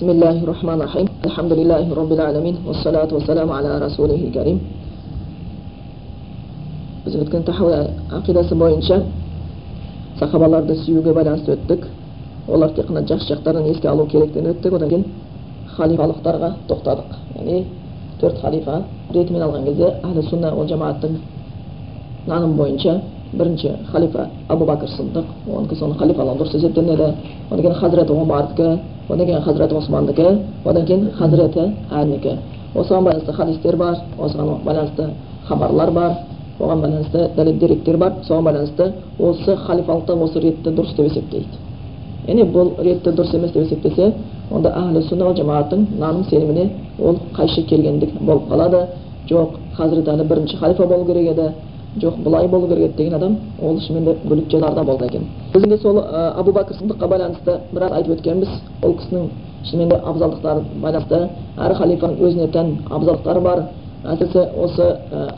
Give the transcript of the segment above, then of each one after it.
بسم الله الرحمن الرحيم الحمد لله رب العالمين والصلاة والسلام على رسوله الكريم біз өткен тахауи ақидасы бойынша сахабаларды сүюге байланысты өттік олар тек қана жақсы жақтарын еске алу керектігін өттік одан кейін халифалықтарға тоқтадық яғни төрт халифа ретімен алған кезде әхлі сунна ол жамааттың наным бойынша бірінші халифа абу бәкір сыдық оныкі соны халифалығын дұрыс есептенеді одан кейін хазіреті омардікі одан кейін хазіреті османдікі одан кейін хазіреті әлінікі осыған байланысты хадистер бар осыған байланысты хабарлар бар оған байланысты дәлел деректер бар соған байланысты осы халифалықты осы ретті дұрыс деп есептейді яғни бұл ретті дұрыс емес деп есептесе онда әхлі жамааттың наным сеніміне ол қайшы келгендік болып қалады жоқ хазірет әлі бірінші халифа болу керек еді жоқ былай болу керек еді деген адам ол шынымен де бүлік жайларда болды екен. Өзінде сол ә, абу бәкір сыдыққа байланысты біраз айтып өткенбіз. Ол кісінің шынымен де абзалдықтары байланысты. Әр халифаның өзіне тән абзалдықтары бар. Әсіресе осы ә,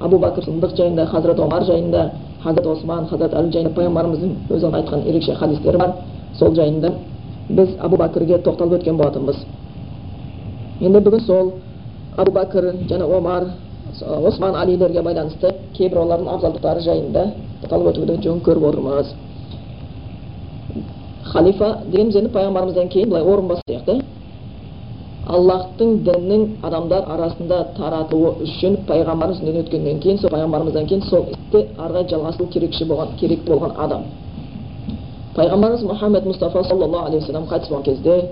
абу бәкір сындық жайында хазірет омар жайында хазірет осман хазірет әли жайында пайғамбарымыздың өзі айтқан ерекше хадистері бар. Сол жайында біз абу бәкірге тоқталып өткен болатынбыз. Енді бүгін сол абу бәкір және омар осман алилерге байланысты кейбір олардың абзалдықтары жайында тоқталып өтуді жөн көріп отырмыз. Халифа дегеніміз енді пайғамбарымыздан кейін былай орынбас сияқты. Аллахтың діннің адамдар арасында таратуы үшін пайғамбарымыз дүниеден өткеннен кейін сол пайғамбарымыздан кейін сол істі ары қарай жалғастыру керекші болған керек болған адам. Пайғамбарымыз мұхаммед мұстафа саллаллаху алейхи вассалам қайтыс болған кезде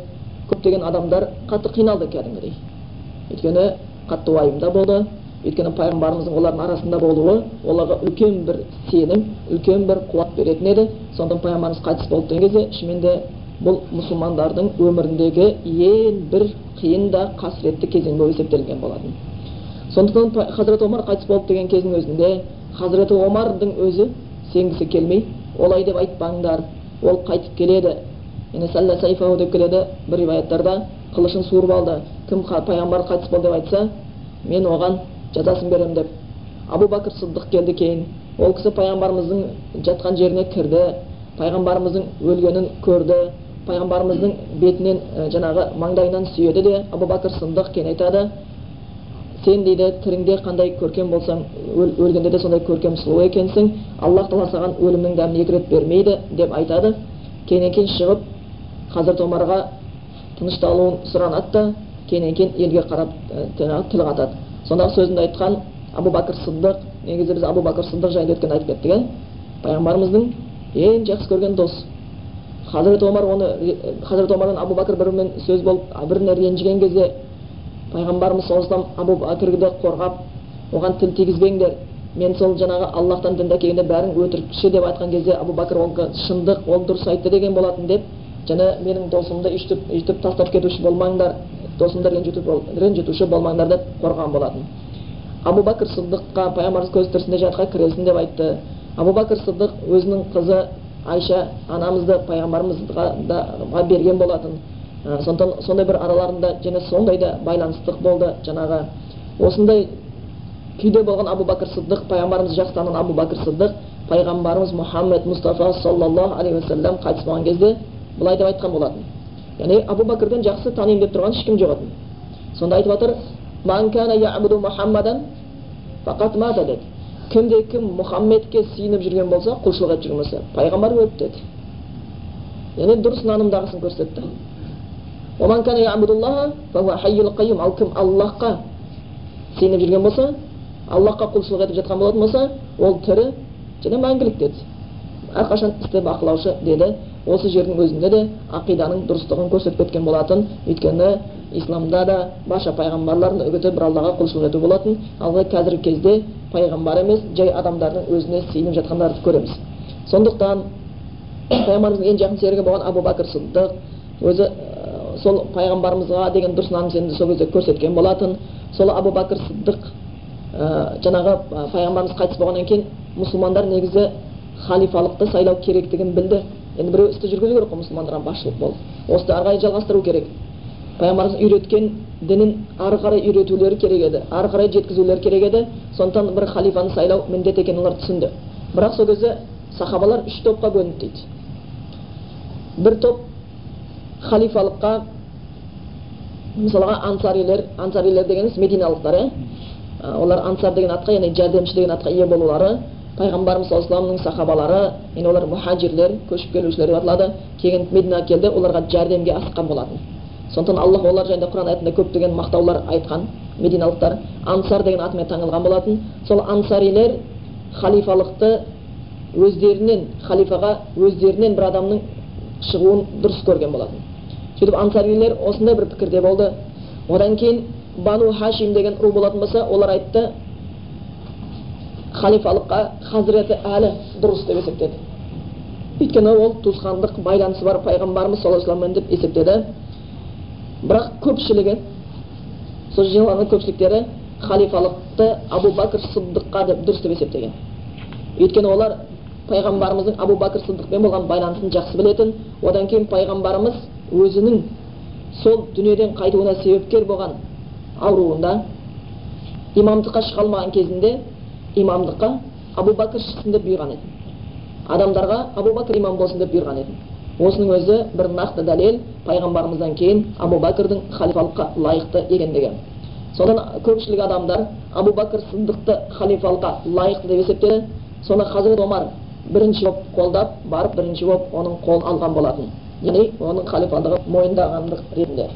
көптеген адамдар қатты қиналды кәдімгідей. Өйткені қатты уайымда болды. Өйткені пайғамбарымыздың олардың арасында болуы оларға үлкен бір сенім үлкен бір қуат беретін еді. Сондықтан пайғамбарымыз қайтыс болды деген кезде шынымен де бұл мұсылмандардың өміріндегі ең бір қиын да қасіретті кезең болып есептелінген болатын. Сондықтан хазірет омар қайтыс болды деген кездің өзінде хазіреті омардың өзі сенгісі келмей олай деп айтпаңдар ол қайтып келеді деп келеді бір риwаяттарда қылышын суырып алды. Кім пайғамбар қайтыс болды деп айтса мен оған жазасын беремін деп абу бәкір сыдық келді кейін. Ол кісі пайғамбарымыздың жатқан жеріне кірді пайғамбарымыздың өлгенін көрді пайғамбарымыздың бетінен жаңағы маңдайынан сүйеді де абу бәкір сындық кейін айтады сен дейді тіріңде қандай көркем болсаң өлгенде де сондай көркем сұлу екенсің аллах тағала саған өлімнің дәмін екі рет бермейді деп айтады. Кейіннен кейін шығып хазірет омарға тынышталуын сұранады да кейіннен кейін елге қарап тіл қатады сондағы сөзінде айтқан абу бәкір сыдық негізі біз абу бәкір сыдық жайында өткенде айтып кеттік иә пайғамбарымыздың ең жақсы көрген дос. Хазірет омар оны хазірет омар мен абу бәкір бірімен сөз болып біріне ренжіген кезде пайғамбарымыз саллаллаху абу бәкірді қорғап оған тіл тигізбеңдер мен сол жаңағы аллахтан дінді әкелгенде бәрің өтірікші деп айтқан кезде абу бәкір ол шындық ол дұрыс айтты деген болатын деп және менің досымды үйтіп үйтіп тастап кетуші болмаңдар досымды ренжітуші болмаңдар деп қорғаған болатын абу бәкір сыдыққа пайғамбарымыз көз тірісінде жатқа кіресің деп айтты абу бәкір сыдық өзінің қызы айша анамызды пайғамбарымызға берген болатын сондықтан сондай бір араларында және сондай да байланыстық болды жаңағы осындай күйде болған абу бәкір сыдық пайғамбарымызды жақсы таныған абу бәкір сыдық пайғамбарымыз мұхаммед мұстафа саллаллаху алейхи уассалам қайтыс болған кезде былай деп айтқан болатын. Яғни абу бәкірден жақсы танимын деп тұрған ешкім жоқ еді. Сонда айтып жатыр кімде кім мұхаммедке сиынып жүрген болса құлшылық етіп жүрген болса пайғамбар өлді деді. Яғни дұрыс нанымдағысын көрсетті. Ал кім аллахқа сеніп жүрген болса аллахқа құлшылық етіп жатқан болатын болса ол тірі және мәңгілік деді. Әрқашан істі бақылаушы деді. Осы жердің өзінде де ақиданың дұрыстығын көрсетіп кеткен болатын. Өйткені исламда да барша пайғамбарлардың үгіті бір аллаға құлшылық ету болатын. Ал қазіргі кезде пайғамбар емес жай адамдардың өзіне сиынып жатқандарды көреміз. Сондықтан пайғамбарымыздың ең жақын серігі болған абу бәкір сыдық өзі сол пайғамбарымызға деген дұрыс наным сенімді сол кезде көрсеткен болатын. Сол абу бәкір сыдық жаңағы пайғамбарымыз қайтыс болғаннан кейін мұсылмандар негізі халифалықты сайлау керектігін білді. Енді біреу істі жүргізу керек қой мұсылмандарға басшылық болып. Осыны ары қарай жалғастыру керек. Пайғамбарымыз үйреткен дінін ары қарай үйретулері керек еді ары қарай жеткізулері керек еді. Сондықтан бір халифаны сайлау міндет екенін олар түсінді. Бірақ сол кезде сахабалар үш топқа бөлінді дейді. Бір топ халифалыққа мысалға ансарилер ансарилер дегеніміз мединалықтар иә? Олар ансар деген атқа яғни жәрдемші деген атқа ие болулары. Пайғамбарымыз саллаллаху алейhi сахабалары енді олар мұхажирлер көшіп келушілер деп аталады кейін мединаға келді оларға жәрдемге асыққан болатын сондықтан аллах олар жайында құран аятында көптеген мақтаулар айтқан мединалықтар ансар деген атымен танылған болатын сол ансарилер халифалықты өздерінен халифаға өздерінен бір адамның шығуын дұрыс көрген болатын сөйтіп ансарилер осындай бір пікірде болды одан кейін бану хашим деген ру болатын болса олар айтты халифалыққа хазіреті әлі дұрыс деп есептеді. Өйткені ол туысқандық байланысы бар пайғамбарымыз саллаллаху алейhi деп есептеді. Бірақ көпшілігі сол жиналған көпшіліктері халифалықты абу бәкір сыдыққа деп дұрыс деп есептеген. Өйткені олар пайғамбарымыздың абу бәкір сыдықпен болған байланысын жақсы білетін. Одан кейін пайғамбарымыз өзінің сол дүниеден қайтуына себепкер болған ауруында имамдыққа шыға алмаған кезінде имамдыққа абу бәкір шықсын деп бұйырған еді. Адамдарға абу бәкір имам болсын деп бұйырған еді. Осының өзі бір нақты дәлел пайғамбарымыздан кейін абу бәкірдің халифалыққа лайықты екендігі. Содан көпшілік адамдар абу бәкір сыдықты халифалыққа лайықты деп есептеді. Соны хазірет омар бірінші болып қолдап барып бірінші болып оның қолын алған болатын. Яғни оның халифалығын мойындағандық ретінде.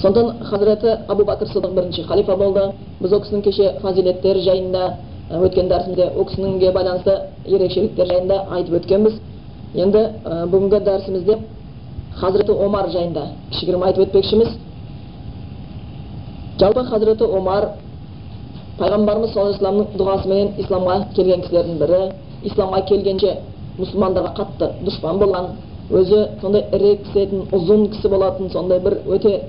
Сондықтан хазіреті абу бәкір сыдық бірінші халифа болды. Біз ол кісінің кеше фазилеттері жайында өткен дәрісімізде ол кісініңге байланысты ерекшеліктер жайында айтып өткенбіз. Енді бүгінгі дәрісімізде хазіреті омар жайында кішігірім айтып өтпекшіміз. Жалпы хазіреті омар пайғамбарымыз саллаллаху алейхи вассаламның дұғасыменен исламға келген кісілердің бірі. Исламға келгенше мұсылмандарға қатты дұшпан болған. Өзі сондай ірі кісетін ұзын кісі болатын сондай бір өте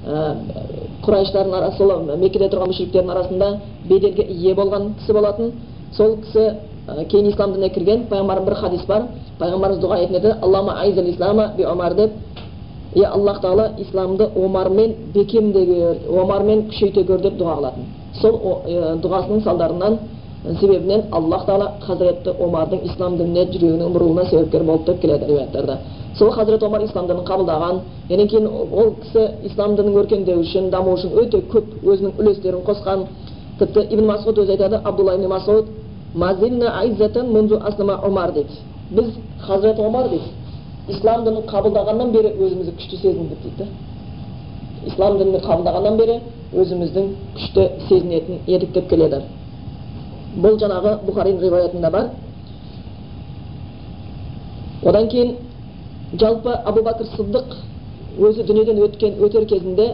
құрайыштардың арасы сол меккеде тұрған мүшриктердің арасында беделге ие болған кісі болатын. Сол кісі кейін ислам дініне кірген пайғамбардың бір хадис бар. Пайғамбарымыз дұға ететін еді аллама ислама би омар деп. Е аллах тағала исламды омармен бекемде омармен күшейте көр деп дұға қылатын. Сол дұғасының салдарынан себебінен аллах тағала хазіретті омардың ислам дініне жүрегінің бұрылуына себепкер болды деп келеді риуаяттарда. Сол хазірет омар ислам дінін қабылдаған. Одан кейін ол кісі ислам дінінің өркендеуі үшін дамуы үшін өте көп өзінің үлестерін қосқан. Тіпті ибн масуд өзі айтады абдулла ибн масуд омар дейді. Біз хазірет омар дейді. Ислам дінін қабылдағаннан бері өзімізді күшті сезіндік дейді ислам дінін қабылдағаннан бері өзіміздің күшті сезінетін едік деп келеді. Бұл жаңағы бұхаридің риуаятында бар. Одан кейін жалпы абу бәкір сыдық өзі дүниеден өткен өтер кезінде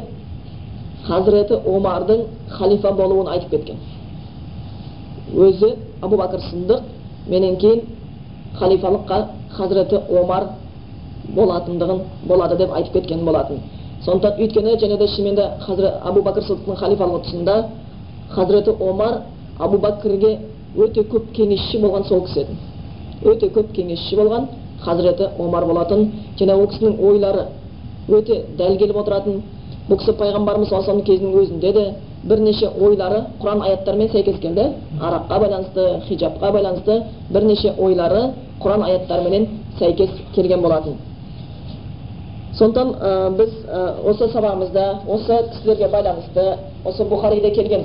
хазіреті омардың халифа болуын айтып кеткен. Өзі абу бәкір сыдық менен кейін халифалыққа хазіреті омар болатындығын болады деп айтып кеткен болатын. Сондықтан өйткені және де шынымен де абу бәкір сыдықтың халифалығы тұсында хазіреті омар абу бәкірге өте көп кеңесші болған сол кісі еді. Өте көп кеңесші болған. Хазіреті омар болатын және ол кісінің ойлары өте дәл келіп отыратын. Бұл кісі пайғамбарымыз саллаллаху кезінің өзінде де бірнеше ойлары құран аяттарымен сәйкес келді. Араққа байланысты хиджабқа байланысты бірнеше ойлары құран аяттарыменен сәйкес келген болатын. Сондықтан ә, біз ә, осы сабағымызда осы кісілерге байланысты осы бұхариде келген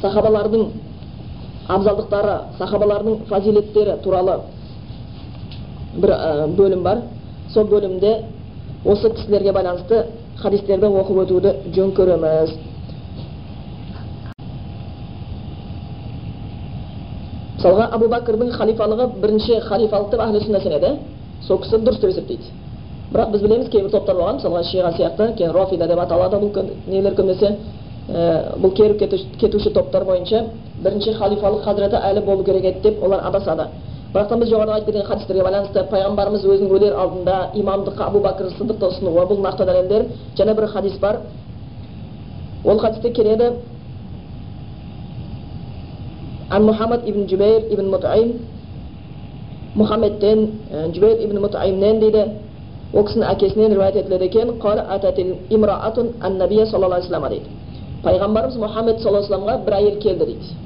сахабалардың абзалдықтары сахабалардың фазилеттері туралы бір ә, бөлім бар сол бөлімде осы кісілерге байланысты хадистерді оқып өтуді жөн көреміз. Мысалға абу бәкірдің халифалығы бірінші халифалық деп ахлі сүнна сенеді. Сол кісі дұрыс деп есептейді. Бірақ біз білеміз кейбір топтар болған мысалға шиға сияқты кейін рофида деп аталады бұл нелер көбінесе бұл керіп кетуші топтар бойынша бірінші халифалық хазіреті әлі болу керек еді деп олар адасады бастамыз жоғарыда айтып кеткен хадистерге байланысты пайғамбарымыз өзінің өлер алдында имамдыққа абу бәкір сыдықты ұсынуы бұл нақты дәлелдер және бір хадис бар ол хадисте келеді ан мұхаммад ибн жубейр ибн мутаим мұхаммедтен жубейр ибн мутаимнен дейді ол кісінің әкесінен риуаят етіледі екен имраатун ан набия саллаллаху алейhi дейді пайғамбарымыз мұхаммед саллаллаху алейхи бір әйел келді дейді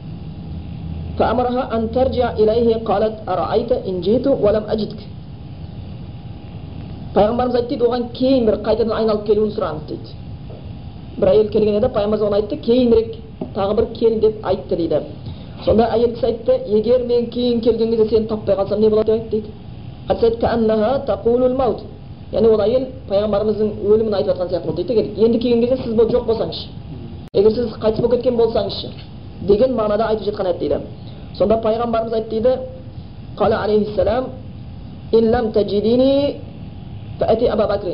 فأمرها أن ترجع إليه قالت أرأيت إن جئت ولم أجدك пайғамбарымыз айтты дейді оған кейін бір қайтадан айналып келуін сұранды дейді бір әйел келген еді пайғамбар оған айтты кейінірек тағы бір кел деп айтты дейді сонда әйел кісі айтты егер мен кейін келген кезде сені таппай қалсам не болады деп айтты дейді яғни ол әйел пайғамбарымыздың өлімін айтып жатқан сияқты болды дейді енді келген кезде сіз жоқ болсаңызшы егер сіз қайтыс болып кеткен болсаңызшы деген мағынада айтып жатқан еді дейді сонда пайғамбарымыз айтты дейді қала алейхисалам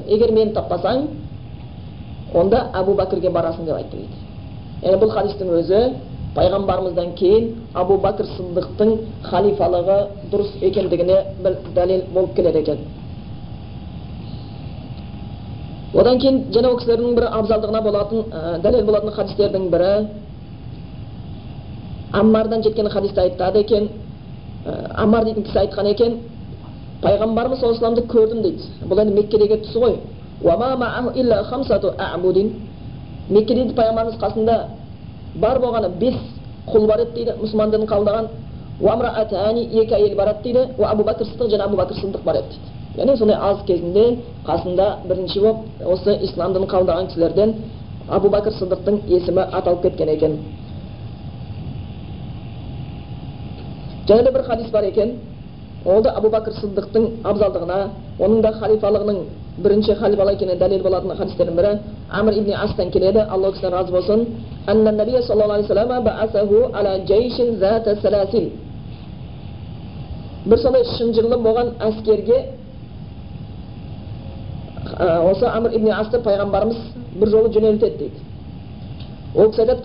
егер мені таппасаң онда әбу бәкірге барасың деп айтты дейді яғни бұл хадистің өзі пайғамбарымыздан кейін абу бәкір сыдықтың халифалығы дұрыс екендігіне бір дәлел болып келеді екен одан кейін және ол кісілердің бір абзалдығына болатын ә, дәлел болатын хадистердің бірі аммардан жеткен хадисте айтады екен ә, аммар дейтін кісі айтқан екен пайғамбарымыз саллаллаху алейhi көрдім дейді бұл енді меккедегі тұсы ғой меккеде пайғамбарымыз қасында бар болғаны бес құл бар еді дейді мұсылман дінін қабылдаған екі әйел барады дейді абу бәкір сыдық және абу бәкір сыдық бар еді дейді яғни сондай аз кезінде қасында бірінші болып осы ислам дінін қабылдаған кісілерден абу бәкір сыдықтың есімі аталып кеткен екен және де бір хадис бар екен ол да абу бәкір сыдықтың абзалдығына оның да халифалығының бірінші халифа екеніне дәлел болатын хадистердің бірі әмір ибн астан келеді алла кісіден разы болсын бір сондай шынжырлы болған әскерге осы амр ибн асты пайғамбарымыз бір жолы жөнелтеді дейді ол кісі айтады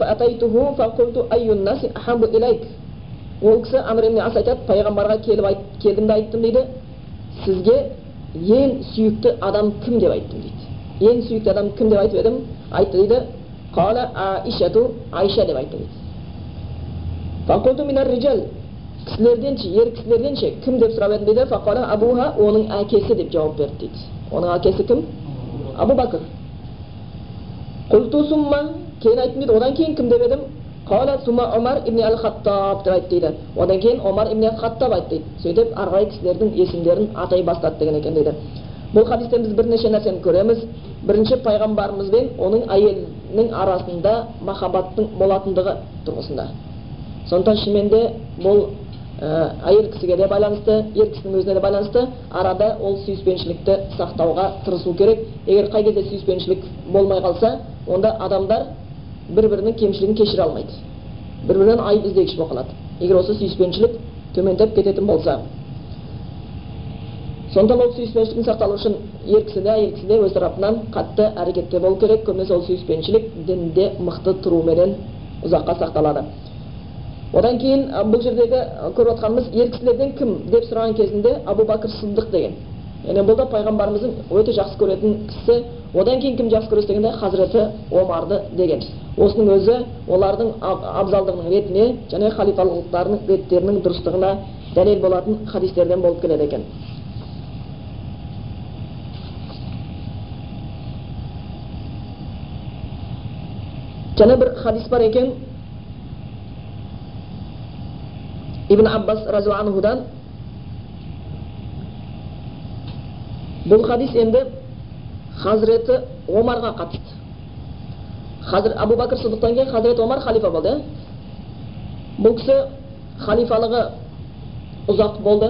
ол кісі ас айтады пайғамбарға келіп айт, келдім де айттым дейді. Сізге ең сүйікті адам кім деп айттым? дейді. Ең сүйікті адам кім деп айтып едім? Айтты дейді. Қала аишату айша деп айтты дейді. Кісілерден ше ер кісілерден ше кім деп сұрап едім? дейді. Фақала абуха оның әкесі деп жауап берді дейді. Оның әкесі кім? Абу бәкір кейін айттым дейді. Одан кейін кім деп едім? Қала сума омар ибн әл хаттаб деп айтты одан кейін омар ибн хаттаб айтты. дейді сөйтіп ары қарай кісілердің есімдерін атай бастады деген екен дейді. Бұл хадистен біз бірнеше нәрсені көреміз. Бірінші пайғамбарымыз бен оның әйелінің арасында махаббаттың болатындығы тұрғысында. Сондықтан шынымен де бұл әйел кісіге де байланысты ер кісінің өзіне де байланысты арада ол сүйіспеншілікті сақтауға тырысу керек. Егер қай кезде сүйіспеншілік болмай қалса онда адамдар бір бірінің кемшілігін кешіре алмайды бір бірінен айып іздегіш болып қалады егер осы сүйіспеншілік төмендеп кететін болса сондықтан ол сүйіспеншіліктің сақталуы үшін ер кісі де әйел кісі де өз тарапынан қатты әрекетте болу керек көбінесе ол сүйіспеншілік дінде мықты тұруменен ұзаққа сақталады одан кейін бұл жердегі көріп отқанымыз ер кісілерден кім деп сұраған кезінде абу бәкір сыдық деген яғни бұл да пайғамбарымыздың өте жақсы көретін кісісі одан кейін кім жақсы көресіз дегенде хазіреті омарды деген осының өзі олардың абзалдығының ретіне және халифалықтарының реттерінің дұрыстығына дәлел болатын хадистерден болып келеді екен. Және бір хадис бар екен. Ибн аббас разиаллаху анхудан бұл хадис енді хазіреті омарға қатысты. Хазір, абу бәкір сыдықтан кейін хазіреті омар халифа болды бұл кісі халифалығы ұзақ болды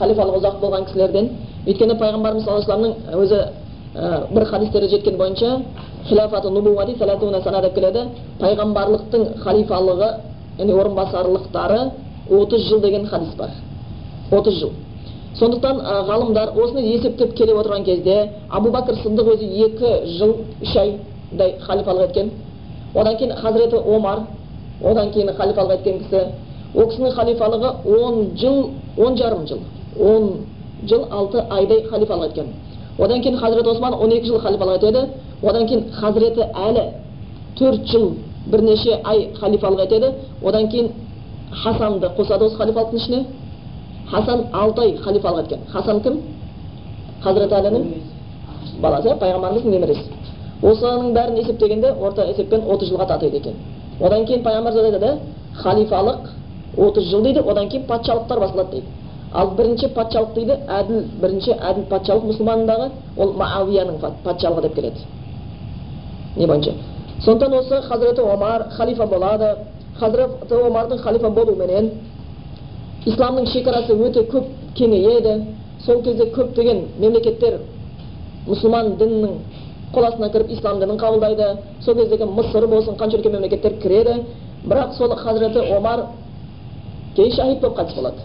халифалығы ұзақ болған кісілерден өйткені пайғамбарымыз саллаллаху алейhi өзі ә, бір хадистерде жеткен бойынша хилафаты нубуа сана деп келеді пайғамбарлықтың халифалығы яғни орынбасарлықтары отыз жыл деген хадис бар отыз жыл сондықтан ғалымдар осыны есептеп келе отырған кезде абу бәкір сындық өзі екі жыл үш айдай халифалық еткен одан кейін хазіреті омар одан кейін халифалық еткен кісі. Ол кісінің халифалығы он жыл он жарым жыл он жыл алты айдай халифалық еткен одан кейін хазіреті осман он екі жыл халифалық етеді одан кейін хазіреті әлі төрт жыл бірнеше ай халифалық етеді одан кейін хасанды қосады осы халифалықтың ішіне. Хасан алты ай халифалық еткен хасан кім? Хазіреті әлінің баласы иә пайғамбарымыздың немересі. Осының бәрін есептегенде орта есеппен отыз жылға татиды екен. Одан кейін пайғамбарымыз айтады халифалық отыз жыл дейді одан кейін патшалықтар басталады дейді. Ал бірінші патшалық дейді әділ бірінші әділ патшалық мұсылмандағы ол мауияның патшалығы деп келеді. Не бойынша. Сондықтан осы хазіреті омар халифа болады. Хазіреті омардың халифа болуыменен исламның шекарасы өте көп кеңейеді. Сол кезде көптеген мемлекеттер мұсылман дінінің қол астына кіріп ислам дінін қабылдайды. Сол кездегі мысыр болсын қанша үлкен мемлекеттер кіреді. Бірақ сол хазіреті омар кейін шахид болып қайтыс болады.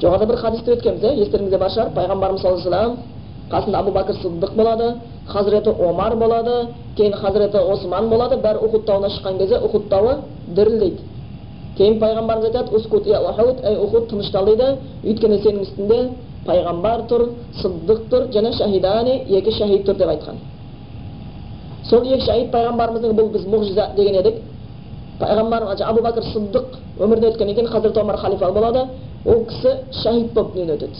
Жоғарыда бір хадисте өткенбіз иә естеріңізде бар шығар. Пайғамбарымыз саллаллаху алейхи қасында абу бәкір сыдық болады хазіреті омар болады кейін хазіреті осман болады. Бәрі ухуд тауына шыққан кезде ухуд тауы дірілдейді. Кейін пайғамбарымыз айтады ускут я ухуд ей ухуд тыныштал дейді. Өйткені сенің үстінде пайғамбар тұр сыдық тұр және шахидани екі шахид тұр деп айтқан. Сол екі шахид пайғамбарымыздың бұл біз мұғжиза деген едік пайғамбар абу бәкір сыдық өмірден өткеннен кейін хазірет омар халифа болады ол кісі шахид болып дүниеден өтеді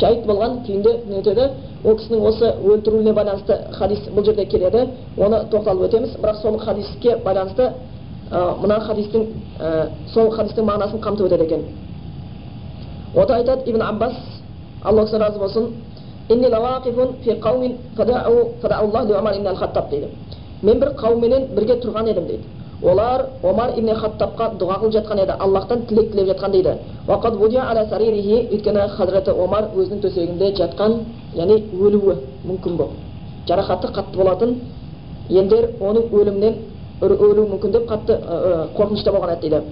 шахид болған күйінде дүниеден өтеді ол кісінің осы өлтірілуіне байланысты хадис бұл жерде келеді оны тоқталып өтеміз бірақ сол хадиске байланысты мына хадистің сол хадистің мағынасын қамтып өтеді екен ода айтады ибн аббас алла разы болсын дейді мен бір қауымменен бірге тұрған едім дейді олар омар ибн хаттабқа дұға қылып жатқан еді аллахтан тілек тілеп жатқан дейді өйткені хазіреті омар өзінің төсегінде жатқан яғни өлуі мүмкін болып жарақаты қатты болатын елдер оның өлімінен өлуі мүмкін деп қатты қорқынышта болған еді дейді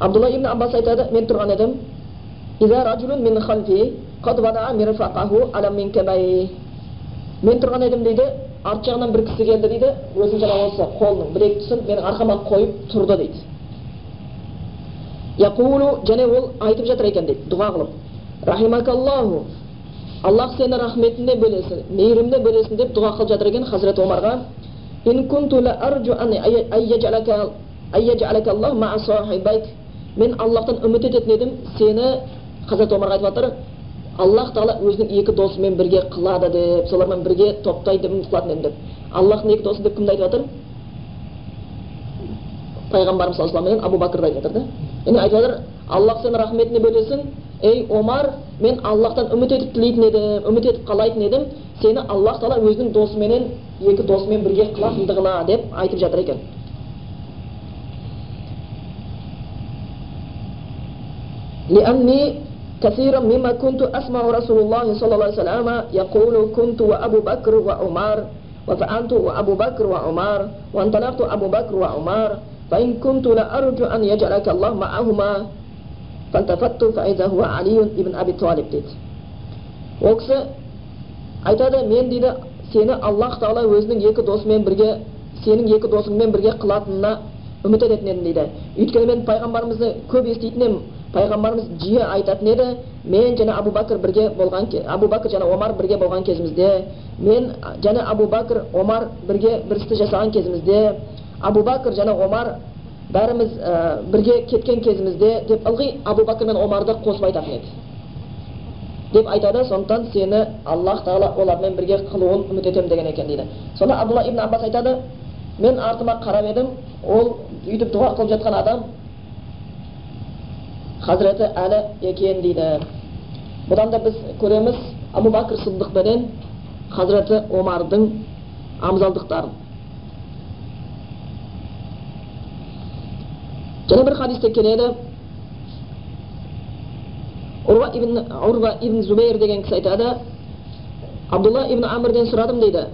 абдулла ибн аббас айтады мен тұрған едім мен тұрған едім дейді арт жағынан бір кісі келді дейді өзінің жаңағы осы қолының екі тұсын менің арқама қойып тұрды дейді яқулу және ол айтып жатыр екен дейді дұға қылып рахимакаллаху аллах сені рахметіне бөлесін мейіріміне бөлесін деп дұға қылып жатыр екен хазірет омарға мен аллахтан үміт ететін едім сені хазірет омарға айтып жатыр аллах тағала өзінің екі досымен бірге қылады деп солармен бірге топтайды үміт қылатын едім деп аллахтың екі досы деп кімді айтып жатыр пайғамбарымыз саллаллаху алейhi мен абу бәкірді айтып жатыр да яғни айтып жатыр аллах сені рахметіне бөлесін ей омар мен аллахтан үміт етіп тілейтін едім үміт етіп қалайтын едім сені аллах тағала өзінің досыменен екі досымен бірге қылатындығына деп айтып жатыр екен لأني كثيرا مما كنت أسمع رسول الله صلى الله عليه وسلم يقول كنت وأبو بكر وعمر وفأنت وأبو بكر وعمر وانطلقت أبو بكر وعمر فإن كنت لأرجو أن يجعلك الله معهما. فالتفت فإذا هو علي بن أبي طالب ديت وكس айтады мен дейді сені аллах тағала өзінің екі досымен бірге сенің екі досыңмен бірге қылатынына үміт ететін едім дейді өйткені мен пайғамбарымызды көп еститін едім пайғамбарымыз жиі айтатын еді мен және абу бәкір бірге болған абу бәкір және омар бірге болған кезімізде мен және абу бәкір омар бірге бір істі жасаған кезімізде абу бәкір және омар бәріміз ә, бірге кеткен кезімізде деп ылғи абу бәкір мен омарды қосып айтатын еді деп айтады сондықтан сені аллах тағала олармен бірге қылуын үміт етемін деген екен дейді сонда абдулла ибн аббас айтады мен артыма қарап едім ол өйтіп дұға қылып жатқан адам хазіреті әлі екен дейді бұдан да біз көреміз абу бәкір сыдық пенен хазіреті омардың абзалдықтарын және бір хадисте келеді урва ибн урва ибн зубейр деген кісі айтады абдулла ибн амрден сұрадым дейді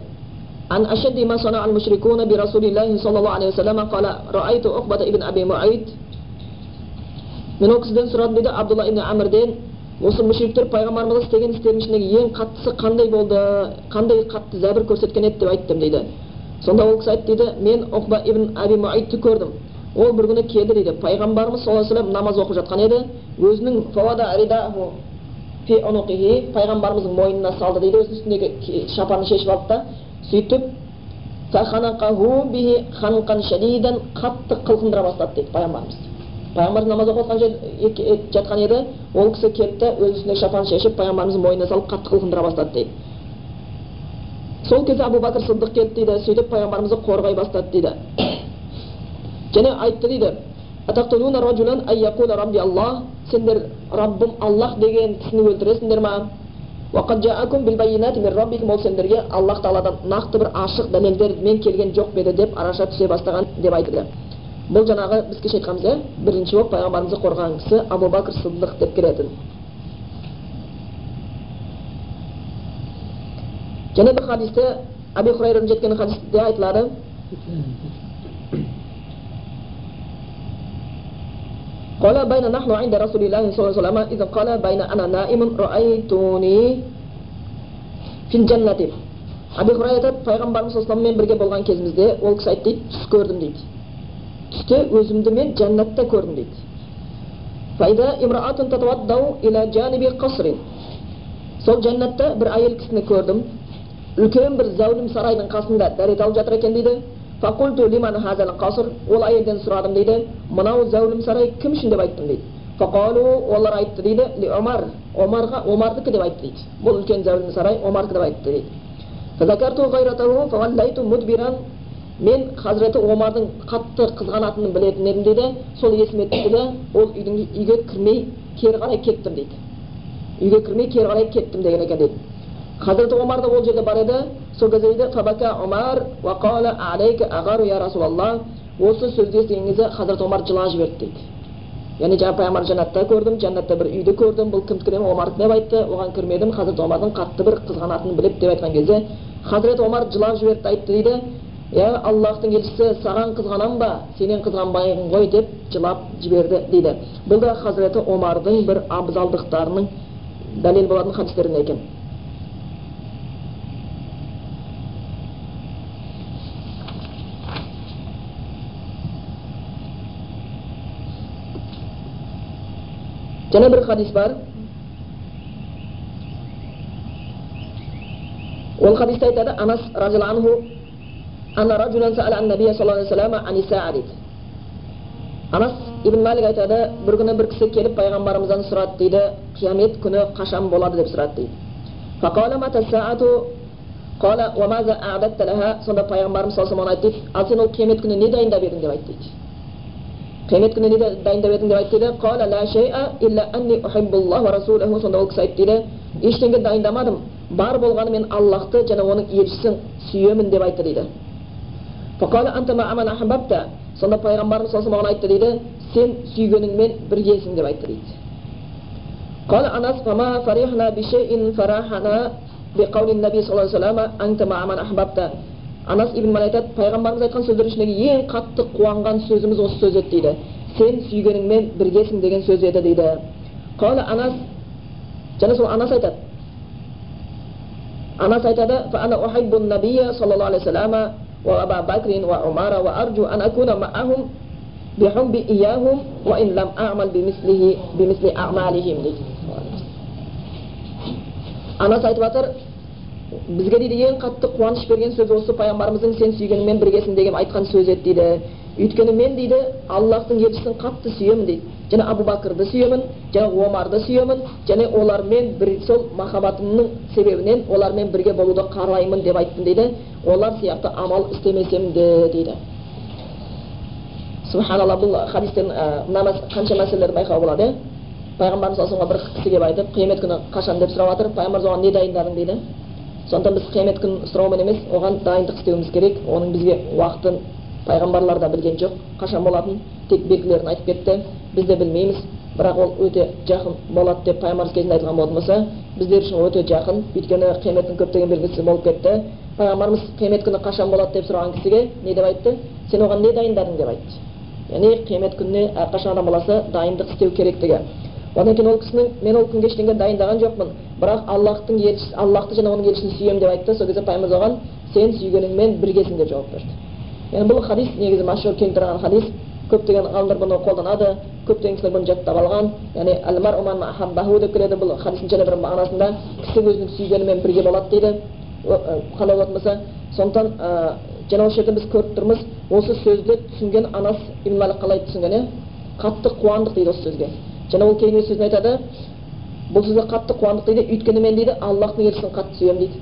عن أشد ما صنع المشركون برسول الله صلى الله عليه وسلم قال رأيت عقبة ابن أبي معيط мен ол кісіден сұрадым дейді абдулла ибн әмірден осы мүшриктер пайғамбарымыз істеген істердің ішіндегі ең қаттысы қандай болды қандай қатты зәбір көрсеткен еді деп айттым дейді. Сонда ол кісі айтты дейді мен ұқба ибн әби муайтты көрдім. Ол бір күні келді дейді. Пайғамбарымыз саллаллаху алейhi намаз оқып жатқан еді. Өзінің пайғамбарымыздың мойнына салды дейді. Өзінің үстіндегі шапанын шешіп алды да сөйтіп қатты қылқындыра бастады дейді пайғамбарымыз пайғамбар намаз оқып жатқан жатқан еді ол кісі кетті өз үстіндегі шапан шешіп пайғамбарымыздың мойнына салып қатты қылқындыра бастады дейді сол кезде әбу бәкір сыдық келді дейді сөйтіп пайғамбарымызды қорғай бастады дейді және айтты дейді сендер раббым аллах деген кісіні өлтіресіңдер ма ол сендерге аллах тағаладан нақты бір ашық дәлелдермен келген жоқ па еді деп араша түсе бастаған деп айтты бұл жаңағы біз кеше айтқанбыз иә бірінші болып пайғамбарымызды қорғаған кісі абу бәкір сыдық деп келетін және бір хадисте әби хурайрадан жеткен хадисте айтылады قال بين نحن عند رسول الله صلى الله عليه وسلم إذا قال بين أنا نائم رأيتني في الجنة әби хурайра айтады пайғамбарымыз саллаллаху бірге болған кезімізде ол кісі айтты дейді түс көрдім дейді түсте өзімді мен жәннатта көрдім дейді сол жәннатта бір әйел кісіні көрдім үлкен бір зәулім сарайдың қасында дәрет алып жатыр екен дейді ол әйелден сұрадым дейді мынау зәулім сарай кім үшін деп айттым дейді фақалу олар айтты дейді омар омарға омардікі деп айтты дейді бұл үлкен зәулім сарай омардікі деп айтты дейді мен хазіреті омардың қатты қызғанатынын білетін едім дейді сол есіме түсті да ол үйдің үйге кірмей кері қарай кеттім дейді. Үйге кірмей кері қарай кеттім деген екен дейді. Хазіреті омар да ол жерде бар еді. Сол кезде дейді фабака алейка ағару я расулалла осы сөзді естіген кезде хазірет омар жылап жіберді дейді. Яғни жаңа пайғамбар жәннатта көрдім жәннатта бір үйді көрдім бұл кімдікі деп омардікі деп айтты оған кірмедім хазірет омардың қатты бір қызғанатынын біліп деп айтқан кезде хазірет омар жылап жіберді айтты дейді. Иә аллахтың елшісі саған қызғанам ба сенен қызғанбаймын ғой деп жылап жіберді дейді бұл да хазіреті омардың бір абзалдықтарының дәлел болатын хадистерінен екен Және бір хадис бар. Ол хадисте айтады Анас разиаллаху ан набия саллаллаху алейхи вассалам ани саа дейді. Анас ибн Малик айтады, бір күні бір кісі келіп пайғамбарымыздан сұрады дейді, қиямет күні қашан болады деп сұрады дейді. Ва сонда пайғамбарымыз саллаллаху алейхи айтты, ал сен ол қиямет күні не дайындап едің деп айтты дейді. қиямет күніне не дайындап едің деп айтты дейді ва сонда ол кісі айтты дейді ештеңе дайындамадым бар болғаны мен аллахты және оның елшісін сүйемін деп айтты дейді Сонда пайғамбарымыз саллаллаху алейхи айтты дейді, сен сүйгеніңмен біргесің деп айтты дейді. قال Анас фама фарихна بشيء فرحنا фарахана النبي صلى الله عليه وسلم ма аман. Анас ибн Малик айтады, пайғамбарымыз айтқан сөздер ішіндегі ең қатты қуанған сөзіміз осы сөз еді дейді. Сен сүйгеніңмен біргесің деген сөз еді дейді. Анас және сол Анас айтады, Анас айтады, бакрин ва умара ва арджу ан акуна маахум бихубби ияхум ва ин лам а'мал бимислихи бимисли а'малихим дейді анас айтып жатыр бізге дейді ең қатты қуаныш берген сөз осы пайғамбарымыздың сен сүйгеніңмен біргесің деген айтқан сөз еді дейді өйткені мен дейді аллахтың елшісін қатты сүйемін дейді. Және абу бәкірді сүйемін және омарды сүйемін және олармен бір сол махаббатымның себебінен олармен бірге болуды қалаймын деп айттым дейді. Олар сияқты амал істемесем де дейді. Субханалла бұл хадистен мына қанша мәселелерді байқауға болады иә? Пайғамбарымыз саллаллаху бір кісі келіп айтып қиямет күні қашан? деп сұрап жатыр. Пайғамбарымыз оған не дайындадың? дейді. Сондықтан біз қиямет күнін сұраумен емес оған дайындық істеуіміз керек. Оның бізге уақытын пайғамбарлар да білген жоқ қашан болатынын тек белгілерін айтып кетті. Біз де білмейміз бірақ ол өте жақын болады деп пайғамбарымыз кезінде айтылған болатын болса біздер үшін өте жақын өйткені қияметтің көптеген белгісі болып кетті. Пайғамбарымыз қиямет күні қашан болады деп сұраған кісіге не деп айтты? Сен оған не дайындадың деп айтты. Яғни қиямет күніне әрқашан адам баласы дайындық істеу керектігі одан кейін ол кісінің мен ол күнге ештеңе дайындаған жоқпын бірақ аллахтың елшісі аллахты және оның елшісін сүйемін деп айтты. Сол кезде пайғамбарымыз оған сен сүйгеніңмен біргесің деп жауап берді. Яғни бұл хадис негізі машһур кең тараған хадис көптеген ғалымдар бұны қолданады көптеген кісілер бұны жаттап алған яғни деп келеді бұл хадистің және бір мағынасында кісі өзінің сүйгенімен бірге болады дейді қалай болатын болса сондықтан және осы жерде біз көріп тұрмыз осы сөзді түсінген анас ибн қалай түсінген иә қатты қуандық дейді осы сөзге және ол кейінгі сөзін айтады бұл сөзге қатты қуандық дейді өйткені мен дейді аллахтың елшісін қатты сүйемін дейді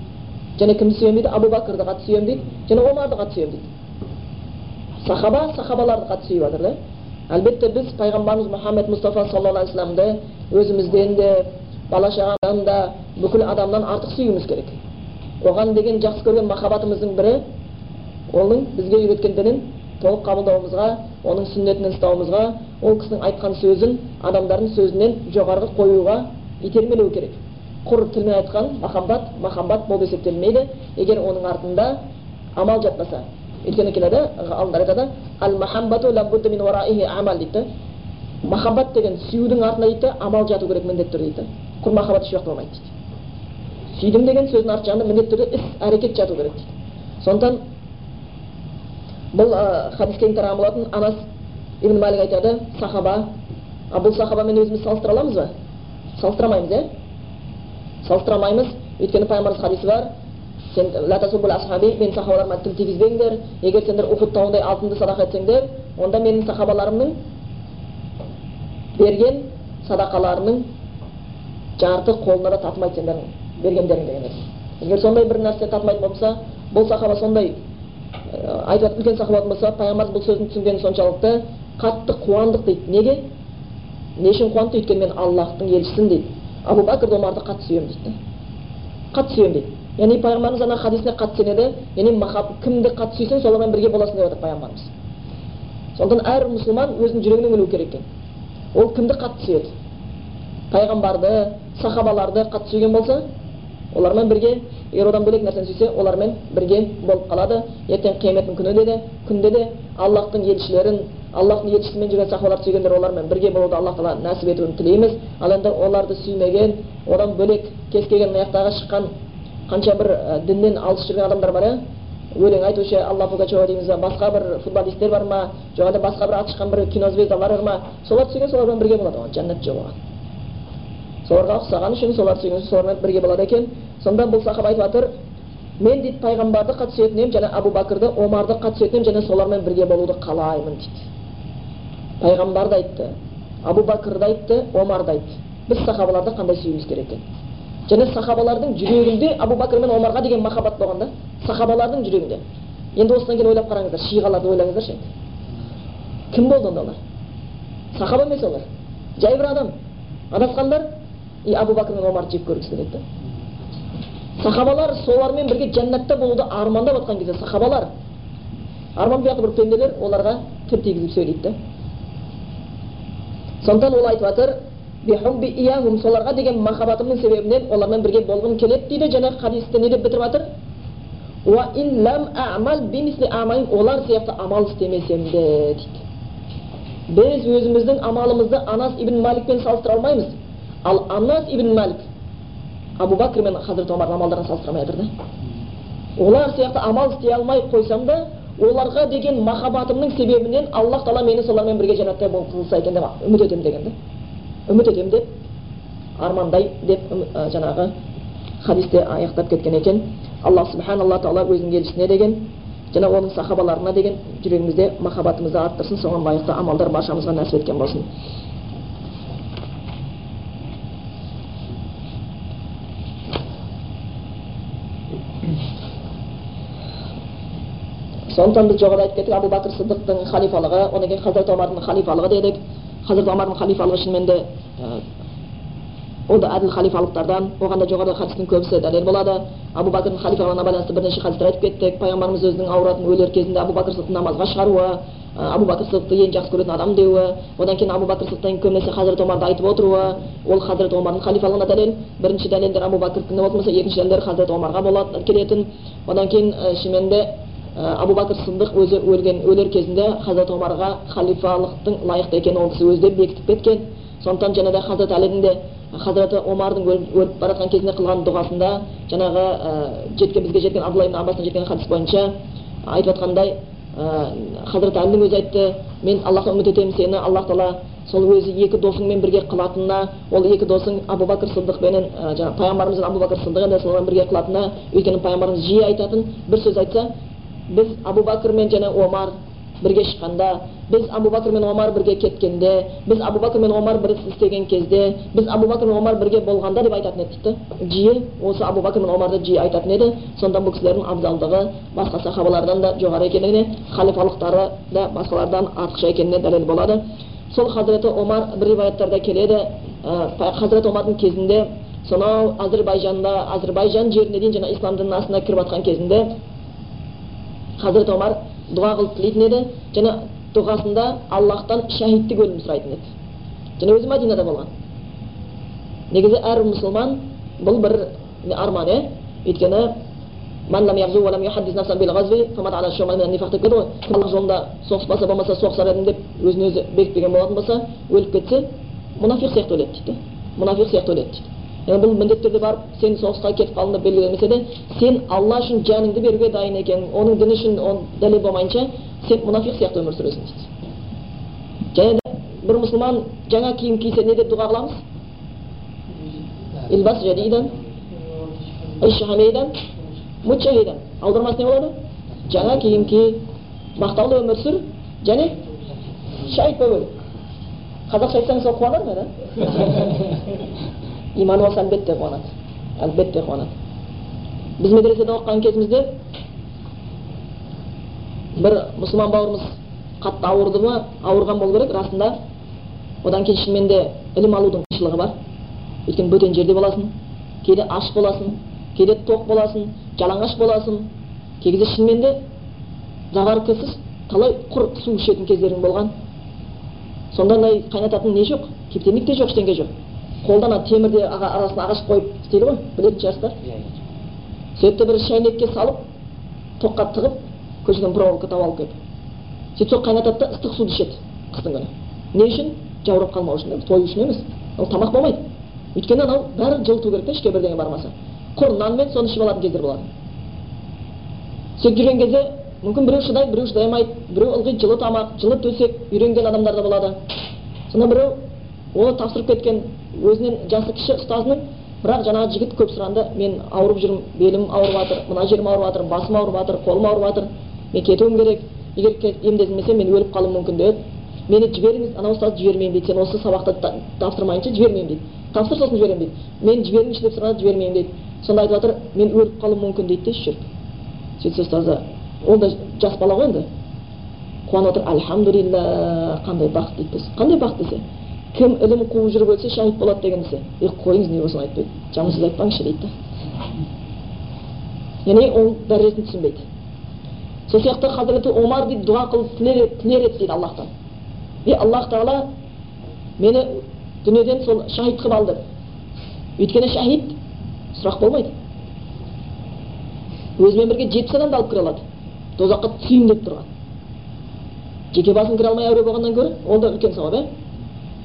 және кімді сүйемін дейді абу бәкірді қатты сүйемін дейді және омарды қатты сүйемін дейді сахаба сахабаларды қатты сүйіп жатыр да әлбетте біз пайғамбарымыз мұхаммед мұстафа саллаллаху алейхи вассаламды өзімізден де бала шағадан да бүкіл адамнан артық сүюіміз керек оған деген жақсы көрген махаббатымыздың бірі оның бізге үйреткен дінін толық қабылдауымызға оның сүннетінен ұстауымызға ол кісінің айтқан сөзін адамдардың сөзінен жоғарғы қоюға итермелеу керек құр тілмен айтқан махаббат махаббат болып есептелмейді егер оның артында амал жатпаса өйткені келеді ғалымдар айтады ал махаббату амал дейді махаббат деген сүюдің артында дейді амал жату керек міндетті түрде дейді құр махаббат еш уақытта болмайды дейді сүйдім деген сөздің арты жағында міндетті түрде іс әрекет жату керек дейді сондықтан бұл хадиске кең тараған болатын анас ибн малик айтады сахаба а бұл сахабамен өзіміз салыстыра аламыз ба салыстыра алмаймыз иә салыстыра алмаймыз өйткені пайғамбарымыз хадисі бар сен мен сахабаларыма тіл тигізбеңдер егер сендер ухуд тауындай алтынды садақа етсеңдер онда менің сахабаларымның берген садақаларының жарты қолына да татымайды сендер бергендерің деген егер сондай бір нәрсе татымайтын болса бұл сахаба сондай айтып үлкен сахаба болса пайғамбарымыз бұл сөзін түсінгені соншалықты қатты қуандық дейді неге не үшін қуанды өйткені мен аллахтың елшісімін дейді абу бәкір омарды қатты сүйемін дейді қатты сүйемін дейді яғни пайғамбарымыз ана хадисіне қатты сенеді яғни махаб кімді қатты сүйсең солармен бірге боласың деп жатыр пайғамбарымыз сондықтан әр мұсылман өзінің жүрегінен білу керек екен ол кімді қатты сүйеді пайғамбарды сахабаларды қатты сүйген болса олармен бірге егер одан бөлек нәрсені сүйсе олармен бірге болып қалады ертең қияметтің күнінде де күнде де аллахтың елшілерін аллахтың елшісімен жүрген сахабаларды сүйгендер олармен бірге болуды алла тағала нәсіп етуін тілейміз ал енді оларды сүймеген одан бөлек кез келген мына жақтағы шыққан қанша бір діннен алыс жүрген адамдар бар иә өлең айтушы алла пугачева дейміз ба басқа бір футболисттер бар ма? Жоқ басқа бір аты шыққан бір кинозвездалар бар ма? Соларды сүйген солармен бірге болады оған жәннат жоқ оған. Соларға ұқсаған үшін соларды сүйген солармен бірге болады екен. Сонда бұл сахаба айтып жатыр мен дейді пайғамбарды қатты сүйетін едім және абу бәкірді омарды қатты сүйетін едім және солармен бірге болуды қалаймын дейді. Пайғамбар да айтты абу бәкір да айтты омар да айтты. Біз сахабаларды қандай сүюіміз керек екен? Және сахабалардың жүрегінде абу бәкір мен омарға деген махаббат болған да. Сахабалардың жүрегінде. Енді осыдан кейін ойлап қараңыздар шиғаларды ойлаңыздаршы енді. Кім болды онда олар? Сахаба емес олар. Жай бір адам. Адасқандар и абу бәкір мен омарды жек көргісі келеді да. Сахабалар солармен бірге жәннатта болуды армандап жатқан кезде сахабалар арман бұяқты бір пенделер оларға тіл тигізіп сөйлейді да. Сондықтан ол айтып жатыр соларға деген махаббатымның себебінен олармен бірге болғым келеді дейді және хадисті не деп бітіріп жатыр олар сияқты амал істемесем де дейді біз өзіміздің амалымызды анас ибн маликпен салыстыра алмаймыз ал анас ибн малик абу бәкір мен хазірет омардың амалдарын салыстыра алмай жатыр да олар сияқты амал істей алмай қойсам да оларға деген махаббатымның себебінен аллах тағала мені солармен бірге жәннатта болып қылса екен деп үміт етемін деген да үміт етемін деп армандай деп жаңағы хадисте аяқтап кеткен екен алла тағала өзінің елшісіне деген және оның сахабаларына деген жүрегімізде махаббатымызды арттырсын соған лайықты амалдар баршамызға нәсіп еткен болсын сондықтан біз жоғарыда айтып кеттік абу бәкір сыдықтың халифалығы одан кейін хазірет омардың халифалығы дедік хазірет омардың халифалығы шынымен де ол да әділ халифалықтардан оған да жоғарыда хадистің көбісі дәлел болады. Абу бәкірдің халифалығына байланысты бірнеше хадистер айтып кеттік пайғамбарымыз өзінің ауыратын өлер кезінде абу бәкір сыдықты намазға шығаруы абу бәкір сыдықты ең жақсы көретін адам деуі одан кейін абу бәкір сыдықтан көбінесе хазірет омарды айтып отыруы ол хазірет омардың халифалығына дәлел. Бірінші дәлелдер абу бәкірдікі болса екінші дәлелдер хазірет омарға болады келетін. Одан кейін шынымен де абу бәкір сындық өзі өлген өлер кезінде хазірет омарға халифалықтың лайықты екенін ол кісі өзі де бекітіп кеткен. Сондықтан де хазірет әлидің де хазіреті омардың өліп бара жатқан кезінде қылған дұғасында жаңағы жеткен бізге жеткен абдулла ибн аббастан жеткен хадис бойынша айтып жатқандай хазірет әлінің өзі айтты мен аллахтан үміт етемін сені аллах тағала сол өзі екі досыңмен бірге қылатынына ол екі досың абу бәкір сыдықпенен жаңағы пайғамбарымыз абу бәкір сыдық енді солармен бірге қылатынына өйткені пайғамбарымыз жиі айтатын бір сөз айтса біз абу бәкір мен және омар бірге шыққанда біз абу бәкір мен омар бірге кеткенде біз абу бәкір мен омар бір іс істеген кезде біз абу бәкір мен омар бірге болғанда деп айтатын еді дейді жиі осы абу бәкір мен омарды жиі айтатын еді сондықтан бұл кісілердің абзалдығы басқа сахабалардан да жоғары екеніне халифалықтары да басқалардан артықша екеніне дәлел болады сол хазіреті омар бір риwаяттарда келеді хазірет омардың кезінде сонау әзірбайжанда әзірбайжан жеріне дейін жаңа ислам дінінің астына кіріп жатқан кезінде хазірет омар дұға қылып тілейтін еді және дұғасында аллахтан шәһидтік өлім сұрайтын еді және өзі мәдинада болған негізі әр мұсылман бұл бір арман иә өйткені жолында соғыспаса болмаса соғысар едім деп өзін өзі бекітпеген болатын болса өліп кетсе мұнафиқ сияқты өледі дейді мұнафиқ сияқты өледі дейді яғни бұл міндетті түрде барып сен соғысқа кетіп қалдың деп белгілемесе де сен алла үшін жаныңды беруге дайын екенің оның діні үшін оны дәлел болмайынша сен мұнафиқ сияқты өмір сүресің дейді және де бір мұсылман жаңа киім кисе не деп дұға қыламыз илбас жадидан мучахидан аудармасы не болады жаңа киім ки мақтаулы өмір сүр және шәһид болып өл қазақша айтсаң сол қуанар ма да иманы болса әлбетте қуанады әлбетте қуанады біз медреседе оқыған кезімізде бір мұсылман бауырымыз қатты ауырды ма ауырған болу керек расында одан кейін шынымен де ілім алудың қиыншылығы бар өйткені бөтен жерде боласың кейде аш боласың кейде тоқ боласың жалаңаш боласың кей кезде шынымен де заваркасыз талай құр су ішетін кездерің болған сонда андай қайнататын не жоқ кептемек те жоқ ештеңе жоқ қолдан ана темірде арасына ағаш қойып істейді ғой білетін шығарсыздар сөйтті бір шәйнекке салып тоққа тығып көшеден проволока тауып алып келіп сөйтіп сол қайнатады да ыстық суды ішеді қыстың күні не үшін? Жаурап қалмау үшін тою үшін емес. Ол тамақ болмайды. Өйткені анау бәрін жылыту керек та ішке бірдеңе бармаса. Құр нанмен соны ішіп алатын кездер болады. Сөйтіп жүрген кезде мүмкін біреу шыдайды біреу шыдай алмайды біреу ылғи жылы тамақ жылы төсек үйренген адамдар да болады. Сонда біреу оны тапсырып кеткен өзінен жасы кіші ұстазының бірақ жаңағы жігіт көп сұранды. Мен ауырып жүрмін белім ауырып жатыр мына жерім ауырып жатыр басым ауырып жатыр қолым ауырып жатыр мен кетуім керек егер емделмесем мен өліп қалуым мүмкін деді мені жіберіңіз анау ұстазды жібермеймін дейді. Сен осы сабақты тапсырмайынша жібермеймін дейді. Тапсыр сосын жіберемін дейді. Мені жіберіңізші деп сұрады жібермеймін дейді. Сонда айтып жатыр мен өліп қалуым мүмкін дейді деші жүріп сөйтсе ұстазы ол да жас бала ғой енді. Қуанып отыр альхамдулилля қандай бақыт дейді қандай бақыт десе. Кім ілім қуып жүріп өлсе шәһид болады деген десе е қойыңыз не болсын айтпайды сөз айтпаңызшы дейді да яғни ол дәрежесін түсінбейді сол сияқты хазіреті омар дейді дұға қылып тілер еді дейді аллахтан е аллах тағала мені дүниеден сол шәһид қылып ал деп өйткені шәһид сұрақ болмайды өзімен бірге жетпіс адамды алып кіре алады тозаққа түсейін деп тұрған жеке басың кіре алмай әуре болғаннан гөрі ол да үлкен сауап иә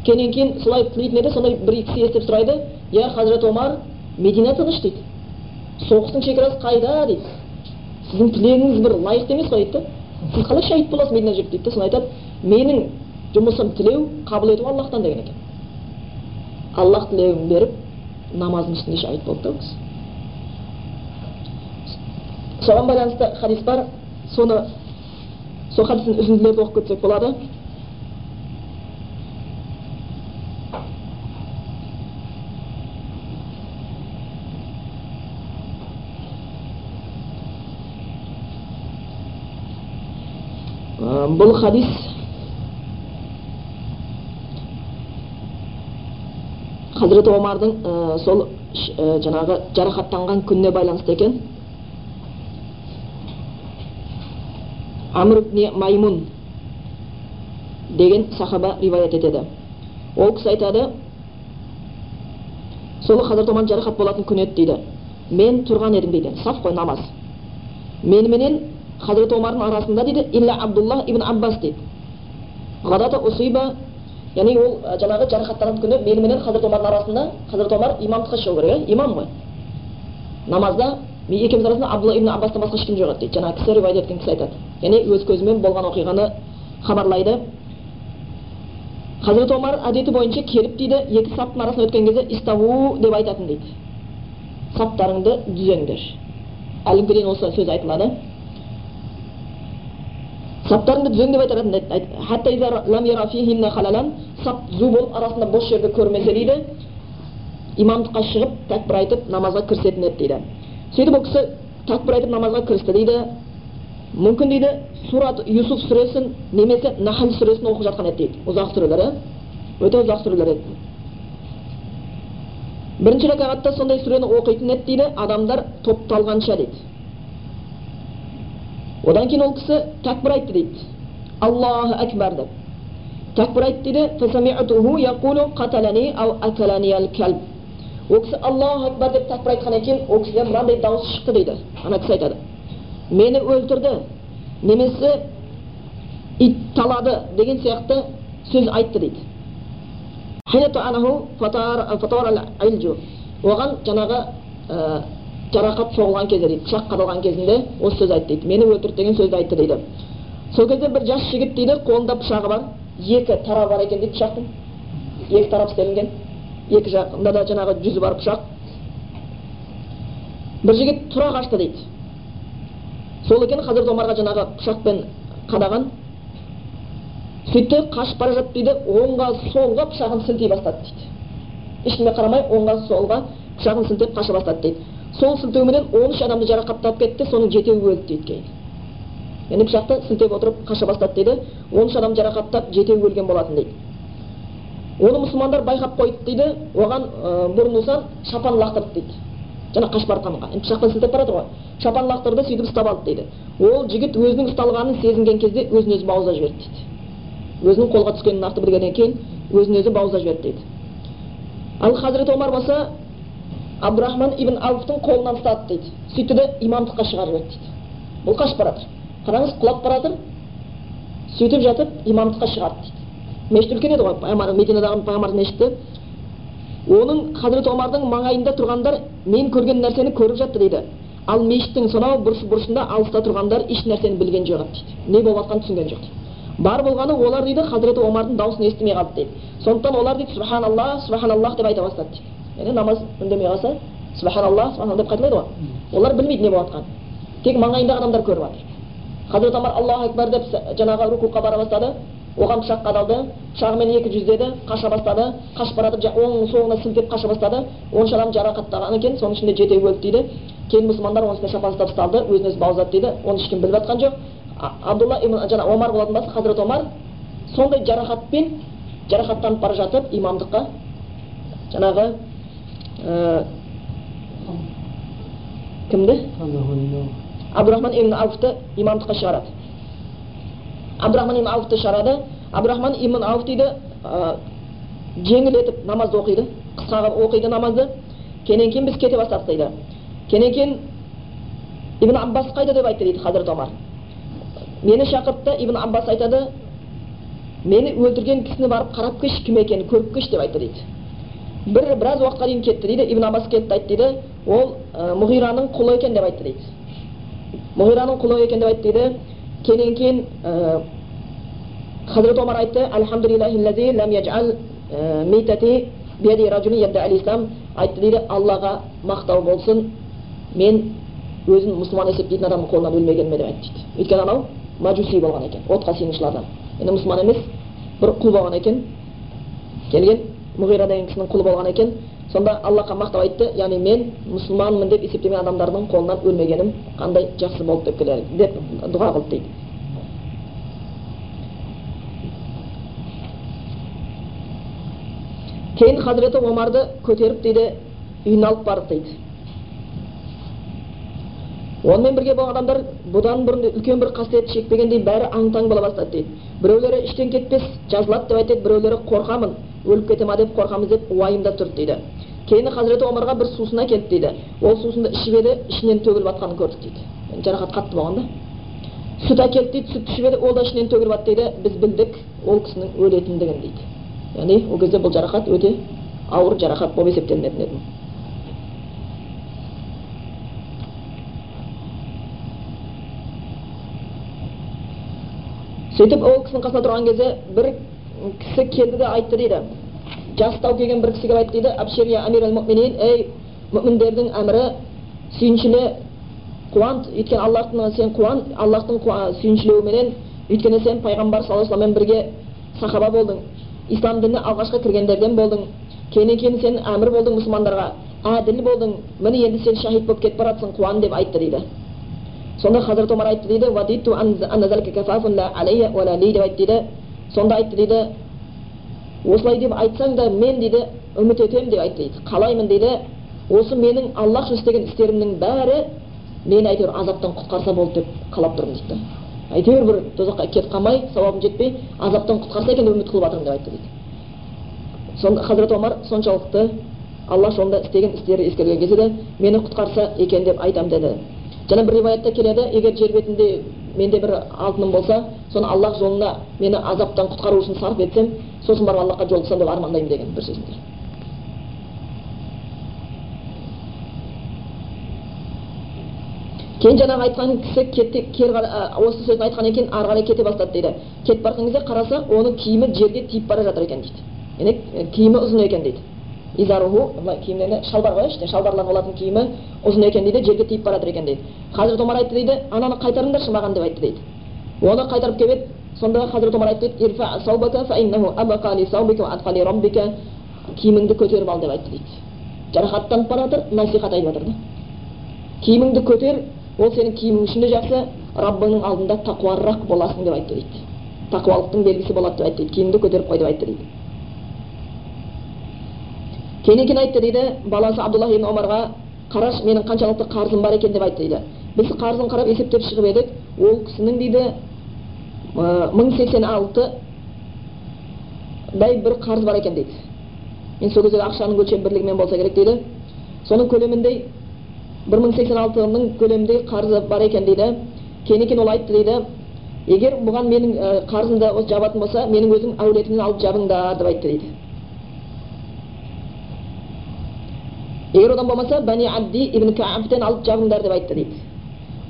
келгеннен кейін солай тілейтін еді сонда бір кісі естіп сұрайды иә хазірет омар медина тыныш дейді соғыстың шекарасы қайда дейді сіздің тілегіңіз бір лайықты емес қой дейді да сіз қалай шәһид боласыз медина жүріп дейді да айтады менің жұмысым тілеу қабыл ету аллахтан деген екен аллах тілеуін беріп намаздың үстінде шәһид болды да ол кісі соған байланысты хадис бар соны сол хадистің үзінділерді оқып кетсек болады бұл хадис. Хазіреті омардың ә, сол ә, жаңағы жарақаттанған күніне байланысты екен. Амр маймун деген сахаба риуаят етеді. Ол кісі айтады сол хазірет омар жарақат болатын күн еді дейді. Мен тұрған едім дейді. Саф қой намаз. Меніменен хазірет омардың арасында дейді илля абдуллах ибн аббас дейді ғадата усиба яғни ол жаңағы жарақаттанған күні меніменен хазірет омардың арасында хазірет омар имамдыққа шығу керек иә имам ғой намазда екеуміз арасында абдулла ибн аббастан басқа ешкім жоқ еді дейді жаңағы кісі риуаят еткен кісі айтады яғни өз көзімен болған оқиғаны хабарлайды хазірет омар әдеті бойынша келіп дейді екі саптың арасынан өткен кезде иставу деп айтатын дейді саптарыңды түзеңдер әлі күнге дейін осы сөз айтылады саптарыңды түзең деп айтады сап зу болып арасында бос жерді көрмесе дейді. Имамдыққа шығып тәкбір айтып намазға кірісетін еді дейді. Сөйтіп ол кісі тәкбір айтып намазға кірісті дейді. Мүмкін дейді сурат юсуф сүресін немесе нахл сүресін оқып жатқан еді дейді. Ұзақ сүрелер иә өте ұзақ сүрелер еді. Бірінші ракағатта сондай сүрені оқитын еді дейді. Адамдар топталғанша дейді. Одан кейін ол кісі тәкбір айтты дейді аллаху әкбар деп тәкбір айтты дейді ол кісі аллаху акбар деп тәкбір айтқаннан кейін ол кісіден мынандай дауыс шықты дейді ана кісі айтады мені өлтірді немесе ит талады деген сияқты сөз айтты дейді оған жаңағы жарақат соғылған кезде дейді. Пышақ қадалған кезінде осы сөз айтты дейді. Мені өлтірді деген сөзді айтты дейді. Сол кезде бір жас жігіт дейді қолында пышағы бар. Екі тарабы бар екен дейді пышақтың. Екі тарап істелінген. Екі жағында да жаңағы жүзі бар пышақ. Бір жігіт тұра қашты дейді. Сол екен хазірет омарға жаңағы пышақпен қадаған. Сөйтті қашып бара жатып дейді. Оңға солға пышағын сілтей бастады дейді. Ешкімге қарамай оңға солға пышағын сілтеп қаша бастады дейді. Сол сілтеуменен он үш адамды жарақаттап кетті соның жетеуі өлді дейді кейін яғни пышақты сілтеп отырып қаша бастады дейді. Он үш адам жарақаттап жетеуі өлген болатын дейді. Оны мұсылмандар байқап қойды дейді. Оған бұрын шапан лақтырды дейді. Жаңа қашып бара жатқанға енді пышақпен сілтеп бара ғой. Шапан лақтырды сөйтіп ұстап алды дейді. Ол жігіт өзінің ұсталғанын сезінген кезде өзін өзі бауыздап жіберді дейді. Өзінің қолға түскенін нақты білгеннен кейін өзін өзі бауыздап жіберді дейді. Ал хазіреті омар болса абдурахман ибн ауфтың қолынан ұстады дейді. Сөйтті де имамдыққа шығарып жіберді дейді. Бұл қашып бара жатыр қараңыз құлап бара жатыр сөйтіп жатып имамдыққа шығарды дейді. Мешіт үлкен еді ғой пайғамбар мединадағы пайғамбардың мешіті. Оның хазірет омардың маңайында тұрғандар мен көрген нәрсені көріп жатты дейді. Ал мешіттің сонау бұрыш бұрышында алыста тұрғандар еш нәрсені білген жоқ еді дейді. Не болып жатқанын түсінген жоқ дейді. Бар болғаны олар дейді хазіреті омардың дауысын естімей қалды дейді. Сондықтан олар дейді субханалла субханаллах деп айта бастады дейді. Яғни намаз үндемей қалса субханалла субханалла деп қайталайды ғой олар білмейді не болып жатқанын тек маңайындағы адамдар көріп жатыр хазірет омар аллаху акбар деп жаңағы рукуға бара бастады оған пышақ қадалды пышағымен екі жүздеді қаша бастады қашып бара жатып оң соңына сілтеп қаша бастады он үш адам жарақаттаған екен соның ішінде жетеуі өлді дейді кейін мұсылмандар оның үстіне ұстап ұсталды өзін өзі бауыздады дейді оны ешкім біліп жатқан жоқ абдулла жаңағы омар болатын басы хазірет омар сондай жарақатпен жарақаттанып бара жатып имамдыққа жаңағы кімді? Абдурахман ибн ауфты имамдыққа шығарады. Абдурахман ибн ауфты шығарады. Абдурахман ибн ауф дейді жеңілетіп намазды оқиды. Қысқа оқиды намазды. Кенен кейін біз кете бастадық дейді. Кенен кейін ибн аббас қайда деп айтты дейді хазірет омар. Мені шақыртты ибн аббас айтады мені өлтірген кісіні барып қарап келші кім екенін көріп келші деп айтты дейді. Бір біраз уақытқа дейін кетті дейді ибн аббас келді айтты дейді ол мұғираның құлы екен деп айтты дейді мұғираның құлы екен деп айтты дейді кенен кейін хазірет омар айтты айтты дейді аллаға мақтау болсын мен өзін мұсылман есептейтін адамның қолынан өлмегеніме деп айтты дейді өйткені анау мажуси болған екен отқа сиынушылардан енді мұсылман емес бір құл болған екен келген мұғира деген кісінің құлы болған екен. Сонда аллахқа мақтап айтты яғни мен мұсылманмын деп есептеген адамдардың қолынан өлмегенім қандай жақсы болды деп келер деп дұға қылды дейді. Кейін хазіреті омарды көтеріп дейді үйіне алып барды дейді. Онымен бірге болған адамдар бұдан бұрын үлкен бір қасиет шекпегендей бәрі аң таң бола бастады дейді. Біреулері іштен кетпес жазылады деп айтады біреулері қорқамын өліп кете ма деп қорқамыз деп уайымда тұрды дейді. Кейін хазіреті омарға бір сусын әкелді дейді. Ол сусынды ішіп еді ішінен төгіліп жатқанын көрдік дейді. Жарақат қатты болған да. Сүт әкелді дейді сүт ішіп еді ол да ішінен төгіліп жатты дейді. Біз білдік ол кісінің өлетіндігін дейді. Яғни ол кезде бұл жарақат өте ауыр жарақат болып есептелінетін еді. Сөйтіп ол кісінің қасына тұрған кезде бір кісі келді де айтты дейді. Жастау келген бір кісі келіп айтты дейді абшир я амир муминин ей мүміндердің әмірі сүйіншіле қуан өйткені аллахтың сен қуан аллахтың сүйіншілеуіменен өйткені сен пайғамбар саллаллаху алейhi бірге сахаба болдың ислам дініне алғашқы кіргендерден болдың кейіннен кейін сен әмір болдың мұсылмандарға әділ болдың міне енді сен шахид болып кетіп бара қуан деп айтты дейді. Сонда хазірет омар айтты дейді деп айтты дейді. Сонда айтты дейді. Осылай деп айтсаң да мен дейді үміт етемін деп айтты дейді. Қалаймын дейді. Осы менің аллах үшін істеген істерімнің бәрі мені әйтеуір азаптан құтқарса болды деп қалап тұрмын дейді. Әйтеуір бір тозаққа кетіп қалмай сауабым жетпей азаптан құтқарса екен деп үміт қылып жатырмын деп айтты дейді. Сонда хазірет омар соншалықты алла жолында істеген істері ескерген кезде де мені құтқарса екен деп айтамын деді. Және бір риwаятта келеді егер жер бетінде менде бір алтыным болса соны аллах жолына мені азаптан құтқару үшін сарп етсем сосын барып аллахқа жолықсам деп армандаймын деген бір сөзінде кейін жаңағы айтқан кісі кете, кері осы сөзін айтқаннан кейін ары қарай кете бастады дейді. Кетіп бара кезде қараса оның киімі жерге тиіп бара жатыр екен дейді. Яғни киімі ұзын екен дейді. Изаруху былай киімдеріне шалбар ғой іште шалбарлар болатын киімі ұзын екен дейді жерге тиіп бара екен дейді. Хазірет омар айтты дейді ананы қайтарыңдаршы маған деп айтты дейді. Оны қайтарып келіп еді сонда хазірет омар айтты дейді киіміңді көтеріп ал деп айтты дейді. Жарақаттанып бара жатыр насихат айтып жатыр да. Киіміңді көтер ол сенің киімің үшін де жақсы раббыңның алдында тақуарақ боласың деп айтты дейді. Тақуалықтың белгісі болады деп айтты дейді киіміңді көтеріп қой деп айтты дейді. Кейін кейін айтты дейді баласы абдуллах ибн омарға қарашы менің қаншалықты қарызым бар екен деп айтты дейді біз қарызын қарап есептеп шығып едік ол кісінің дейді мың сексен алтыдай бір қарыз бар екен дейді мен сол кездегі ақшаның өлшем бірлігімен болса керек дейді соның көлеміндей бір мың сексен алтының көлеміндей қарызы бар екен дейді кейін кейін ол айтты дейді егер бұған менің қарызымды жабатын болса менің өзім әулетімнен алып жабыңдар деп айтты дейді егер одан болмаса бәни абди ибн кааптен алып жабыңдар деп айтты дейді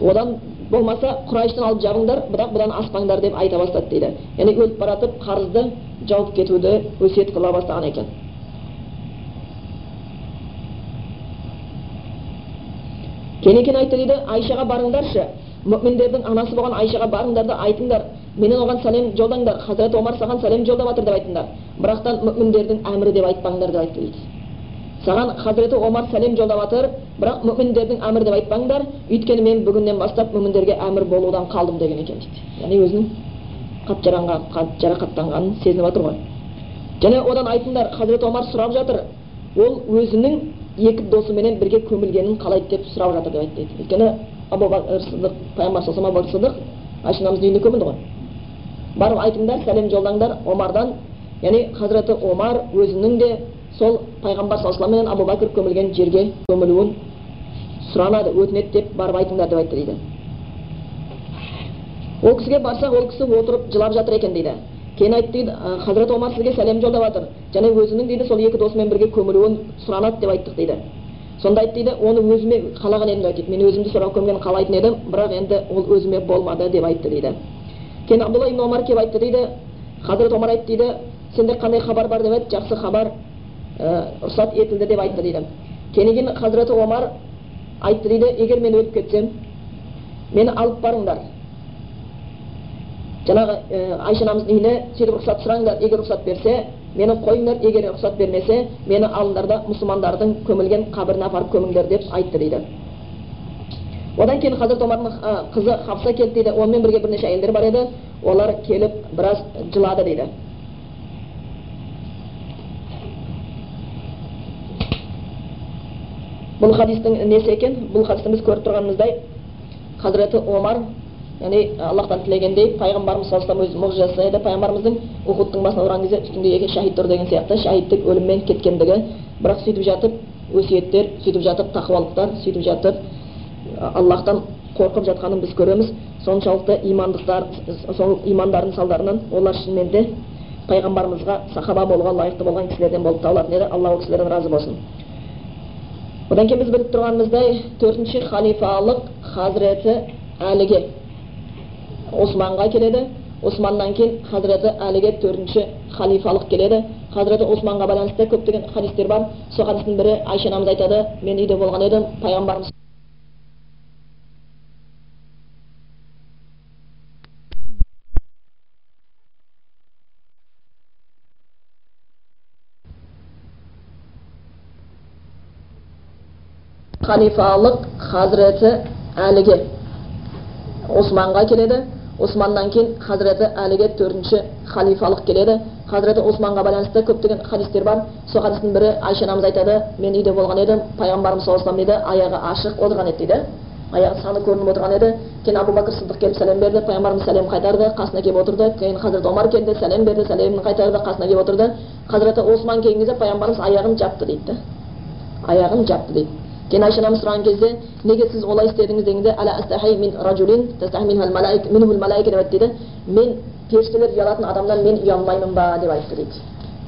одан болмаса құрайыштан алып жабыңдар бірақ бұдан аспаңдар деп айта бастады дейді яғни өліп бара жатып қарызды жауып кетуді өсиет қыла бастаған екен кейін айтты дейді айшаға барыңдаршы мүминдердің анасы болған айшаға барыңдар да айтыңдар менен оған сәлем жолдаңдар хазірет омар саған сәлем жолдап жатыр деп айтыңдар бірақтан мүминдердің әмірі деп айтпаңдар деп айтты дейді саған хазіреті омар сәлем жолдап жатыр бірақ мүминдердің әмірі деп айтпаңдар өйткені мен бүгіннен бастап мүминдерге әмір болудан қалдым деген екен дейді. Яғни өзінің қат жарақаттанғанын сезініп жатыр ғой. Және одан айтыңдар хазірет омар сұрап жатыр. Ол өзінің екі досыменен бірге көмілгенін қалайды деп сұрап жатыр деп айтты дейді. Өйткені пайғамбар саллаллаху үйінде көмілді ғой. Барып айтыңдар сәлем жолдаңдар омардан. Яғни хазіреті омар өзінің де сол пайғамбар саллаллаху алейхи абу бәкір көмілген жерге көмілуін сұранады. Өтінеді деп барып айтыңдар деп айтты дейді. Ол кісіге барсақ ол кісі отырып жылап жатыр екен дейді. Кейін айтты дейді хазірет омар сізге сәлем жолдап жатыр және өзінің дейді сол екі досымен бірге көмілуін сұранады деп айттық дейді сонда айтты дейді оны өзіме қалаған едім айтты. Мен өзімді соған көмгенін қалайтын едім бірақ енді ол өзіме болмады деп айтты дейді. Кейін абдулла ибн омар келіп айтты дейді хазірет омар айтты дейді сенде қандай хабар бар? деп еді жақсы хабар рұқсат етілді деп айтты дейді кейін кейін хазіреті омар айтты дейді егер мен өліп кетсем мені алып барыңдар жаңағы айша анамыздың үйіне сөйтіп рұқсат сұраңдар егер рұқсат берсе мені қойыңдар егер рұқсат бермесе мені алыңдар да мұсылмандардың көмілген қабіріне апарып көміңдер деп айтты дейді одан кейін хазірет омардың қызы хапса келді дейді онымен бірге бірнеше әйелдер бар еді олар келіп біраз жылады дейді бұл хадистің несі екен? Бұл хадисті біз көріп тұрғанымыздай хазіреті омар яғни аллахтан тілегендей пайғамбарымыз саллаллаху алейхи өз жасайды пайғамбарымыздың ухудтың басына ұрған кезде үстінде екі шахид тұр деген сияқты шахидтік өліммен кеткендігі. Бірақ сөйтіп жатып өсиеттер сөйтіп жатып тақуалықтар сөйтіп жатып аллахтан қорқып жатқанын біз көреміз. Соншалықты имандықтар сол имандарының салдарынан олар шынымен де пайғамбарымызға сахаба болуға лайықты болған кісілерден болып табылатын еді. Алла ол кісілерден разы болсын. Одан кейін біз біліп тұрғанымыздай төртінші халифалық хазіреті әліге османға келеді. Османнан кейін хазіреті әліге төртінші халифалық келеді. Хазіреті османға байланысты көптеген хадистер бар. Сол хадистің бірі айша анамыз айтады. Мен үйде болған едім пайғамбарымыз халифалық хазіреті әліге османға келеді османнан кейін хазіреті әліге төртінші халифалық келеді хазіреті османға байланысты көптеген хадистер бар сол хадистің бірі айша анамыз айтады мен үйде болған едім пайғамбарымыз саллаллаху алейhi дейді аяғы ашық отырған еді дейді аяғы саны көрініп отырған еді кейін абу бәкір сыдық келіп сәлем берді пайғамбарымыз сәлем қайтарды қасына келіп отырды кейін хазіреті омар келді сәлем берді сәлемін қайтарды қасына келіп отырды хазіреті осман келген кезде пайғамбарымыз аяғын жапты дейді аяғын жапты дейді кейін айша анамыз сұраған кезде неге сіз олай істедіңіз дегенде дейді мен періштелер ұялатын адамнан мен ұялмаймын ба деп айтты дейді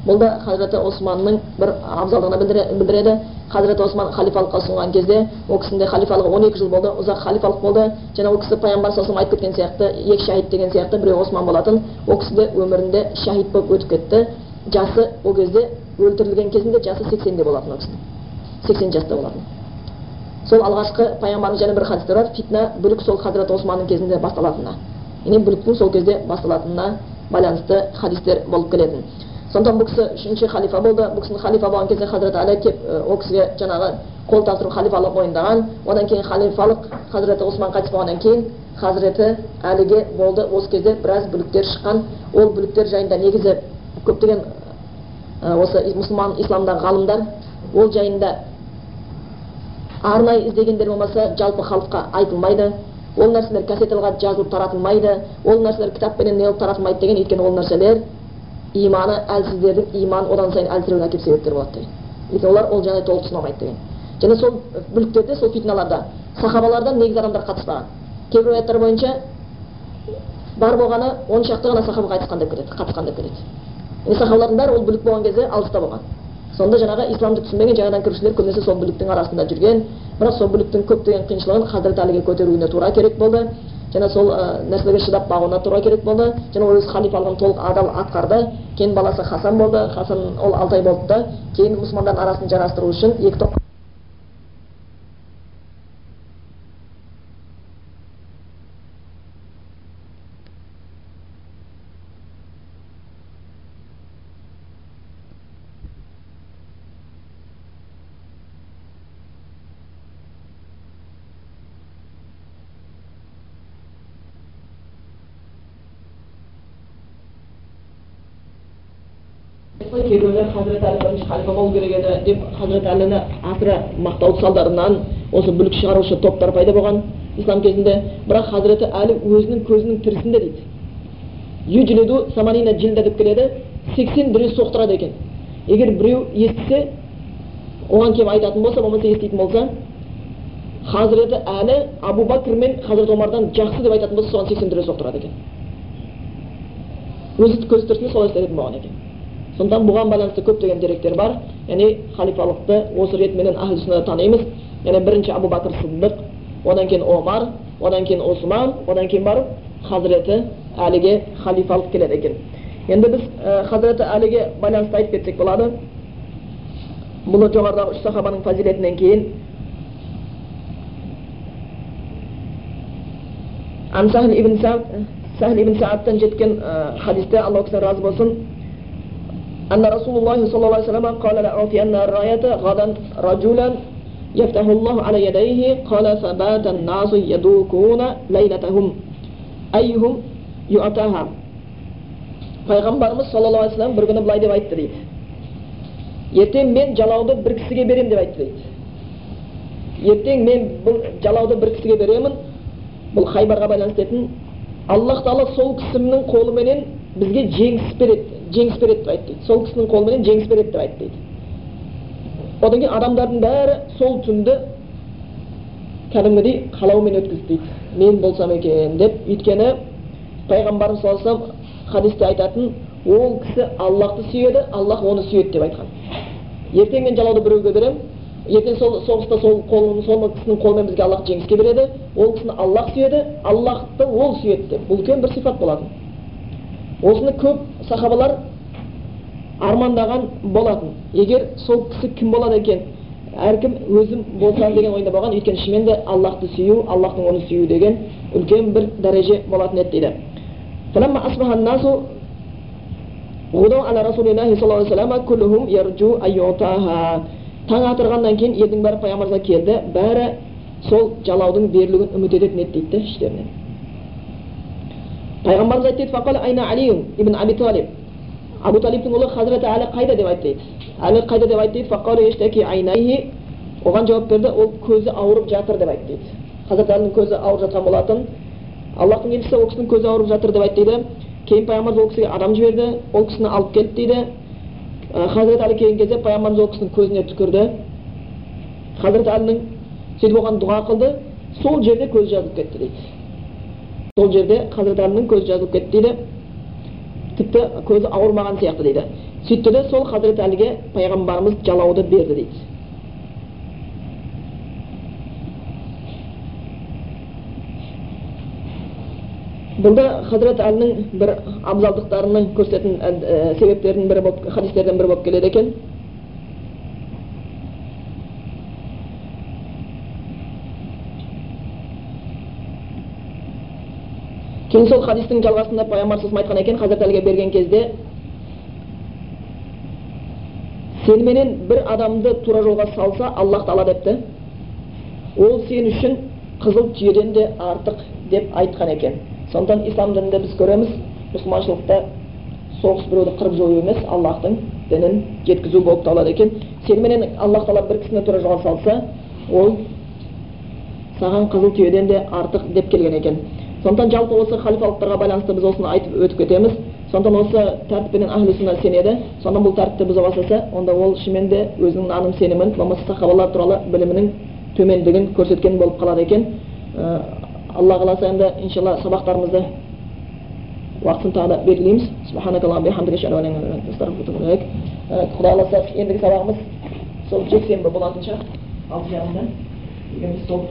бұл да хазіреті османның бір абзалдығына білдіреді хазіреті осман халифалыққа ұсынған кезде ол кісінің де халифалығы он жыл болды ұзақ халифалық болды және ол кісі пайғамбар саллаллаху айтып кеткен сияқты екі шахид деген сияқты біреуі осман болатын ол кісі де өмірінде шахид болып өтіп кетті жасы ол кезде өлтірілген кезінде жасы сексенде болатын ол кісінің сексен жаста болатын сол алғашқы пайғамбардың және бір хадистер бар фитна бүлік сол хазірет османның кезінде басталатынына. Яғни бүліктің сол кезде басталатынына байланысты хадистер болып келетін. Сондықтан бұл кісі үшінші халифа болды. Бұл кісінің халифа болған кезде хазіреті әлі келіп ол кісіге жаңағы қол тапсырып халифалық мойындаған. Одан кейін халифалық хазіреті осман қайтыс болғаннан кейін хазіреті әліге болды. Осы кезде біраз бүліктер шыққан. Ол бүліктер жайында негізі көптеген осы мұсылман исламдағы ғалымдар ол жайында арнайы іздегендер болмаса жалпы халыққа айтылмайды. Ол нәрселер кассеталға жазылып таратылмайды. Ол нәрселер кітаппенен неғылып таратылмайды деген өйткені ол нәрселер. Иманы әлсіздердің иманын одан сайын әлсіреуіне әкеліп себепкер болады деген. Өйткені олар ол жағдай толық түсіне алмайды деген. Және сол бүліктерде сол фитналарда сахабалардан негізі адамдар қатыспаған. Кейбір аяттар бойынша бар болғаны он шақты ғана сахаба қайтысқан деп кетеді қатысқан деп кетеді. Сахабалардың бәрі ол бүлік болған кезде алыста болған. Сонда жаңағы исламды түсінбеген жаңадан кірушілер көбінесе сол бүліктің арасында жүрген. Бірақ сол бүліктің көптеген қиыншылығын хазіреті әліге көтеруіне тура керек болды. Және сол нәрселерге шыдап бағуына тура керек болды. Және ол өз халифалығын толық адал атқарды. Кейін баласы хасан болды. Хасан ол алты ай болды да кейін мұсылмандардың арасын жарастыру үшін екі топ кейбіреулер хазіреті болу керек еді деп хазіреті әліні асыра мақтау салдарынан осы бүлік шығарушы топтар пайда болған ислам кезінде. Бірақ хазіреті әлі өзінің көзінің тірісінде дейді. Юджлиду саманина джилда деп келеді сексен біреу соқтырады екен. Егер біреу естісе оған келіп айтатын болса болмаса еститін болса хазіреті әлі абу бәкір мен хазірет омардан жақсы деп айтатын болса соған сексен біреу соқтырады екен. Өзі көз тірісінде солай істететін болған екен. Сондықтан бұған байланысты көптеген деректер бар. Яғни халифалықты осы ретменен ахл сүннада танимыз. Яғни бірінші абу бәкір сыдық одан кейін омар одан кейін осман одан кейін барып хазіреті әліге халифалық келеді екен. Енді біз хазіреті әліге байланысты айтып кетсек болады. Бұл жоғарыдағы үш сахабаның фазилетінен кейін ан сахл ибн саадтан жеткен хадисте алла кісіден разы болсын. أن رسول الله صلى الله عليه وسلم قال لأعطين الراية غدا رجلا يفتح الله على يديه قال فبات الناس يدوكون ليلتهم أيهم يؤتاها пайғамбарымыз саллаллаху алейхи вассалам бір күні былай деп айтты дейді ертең мен жалауды бір кісіге беремін деп айтты дейді ертең мен бұл жалауды бір кісіге беремін бұл хайбарға байланысты етін аллах тағала сол кісінің қолыменен бізге жеңіс береді жеңіс береді деп айтты сол кісінің қолыменен жеңіс береді деп айтты дейді одан кейін адамдардың бәрі сол түнді кәдімгідей қалаумен өткізді дейді мен болсам екен деп өйткені пайғамбарымыз саллаллаху алейhi хадисте айтатын ол кісі аллахты сүйеді аллах оны сүйеді деп айтқан ертең мен жалауды біреуге беремін ертең сол соғыста сол қол сол кісінің қолымен бізге аллах жеңіске береді ол кісіні аллах сүйеді аллахты ол сүйеді деп бұл үлкен бір сипат болатын осыны көп сахабалар армандаған болатын. Егер сол кісі кім болады екен әркім өзім болсам деген ойда болған. Өйткені шынымен де аллахты сүю аллахтың оны сүю деген үлкен бір дәреже болатын еді дейді. Таң атырғаннан кейін елдің бәрі пайғамбарымызға келді. Бәрі сол жалаудың берілуін үміт ететін еді дейді іштерінен пайғамбарымыз айтты дейді ибн аби талиб абу талибтің ұлы хазіреті әлі қайда деп айтты қайда деп айтты дейді фақалу ештеки айнайhi оған жауап берді ол көзі ауырып жатыр деп айтты дейді хазірет әлінің көзі ауырып жатқан болатын аллахтың елшісі ол кісінің көзі ауырып жатыр деп айтты дейді кейін пайғамбарымыз ол кісіге адам жіберді ол кісіні алып келді дейді хазірет әлі келген кезде пайғамбарымыз ол кісінің көзіне түкірді хазірет әлінің сөйтіп оған дұға қылды сол жерде көзі жазылып кетті дейді сол жерде хазірет әлінің көзі жазылып кетті дейді. Тіпті көзі ауырмаған сияқты дейді. Сөйтті де сол хазірет әліге пайғамбарымыз жалауды берді дейді. Бұл да хазірет әлінің бір абзалдықтарының көрсететін ә, себептерінің бірі болып хадистердің бірі болып келеді екен. Кейін сол хадистің жалғасында пайғамбар айтқан екен хазірет әліге берген кезде сеніменен бір адамды тура жолға салса аллах тағала депті. Ол сен үшін қызыл түйеден де артық деп айтқан екен. Сондықтан ислам дінінде біз көреміз мұсылманшылықта соғыс біреуді қырып жою емес аллахтың дінін жеткізу болып табылады екен. Сеніменен аллах тағала бір кісіні тура жолға салса ол саған қызыл түйеден де артық деп келген екен. Сондықтан жалпы осы халифалықтарға байланысты біз осыны айтып өтіп кетеміз. Сондықтан осы тәртіппенен ахли сүнна сенеді. Сондықтан бұл тәртіпті бұза бастаса онда ол шынымен де өзінің наным сенімін болмаса сахабалар туралы білімінің төмендігін көрсеткен болып қалады екен. Алла қаласа енді иншалла сабақтарымызды уақытын тағы да белгілейміз. Құдай қаласа ендігі сабағымыз сол жексенбі болатын шығар алты жарымда. Егер сол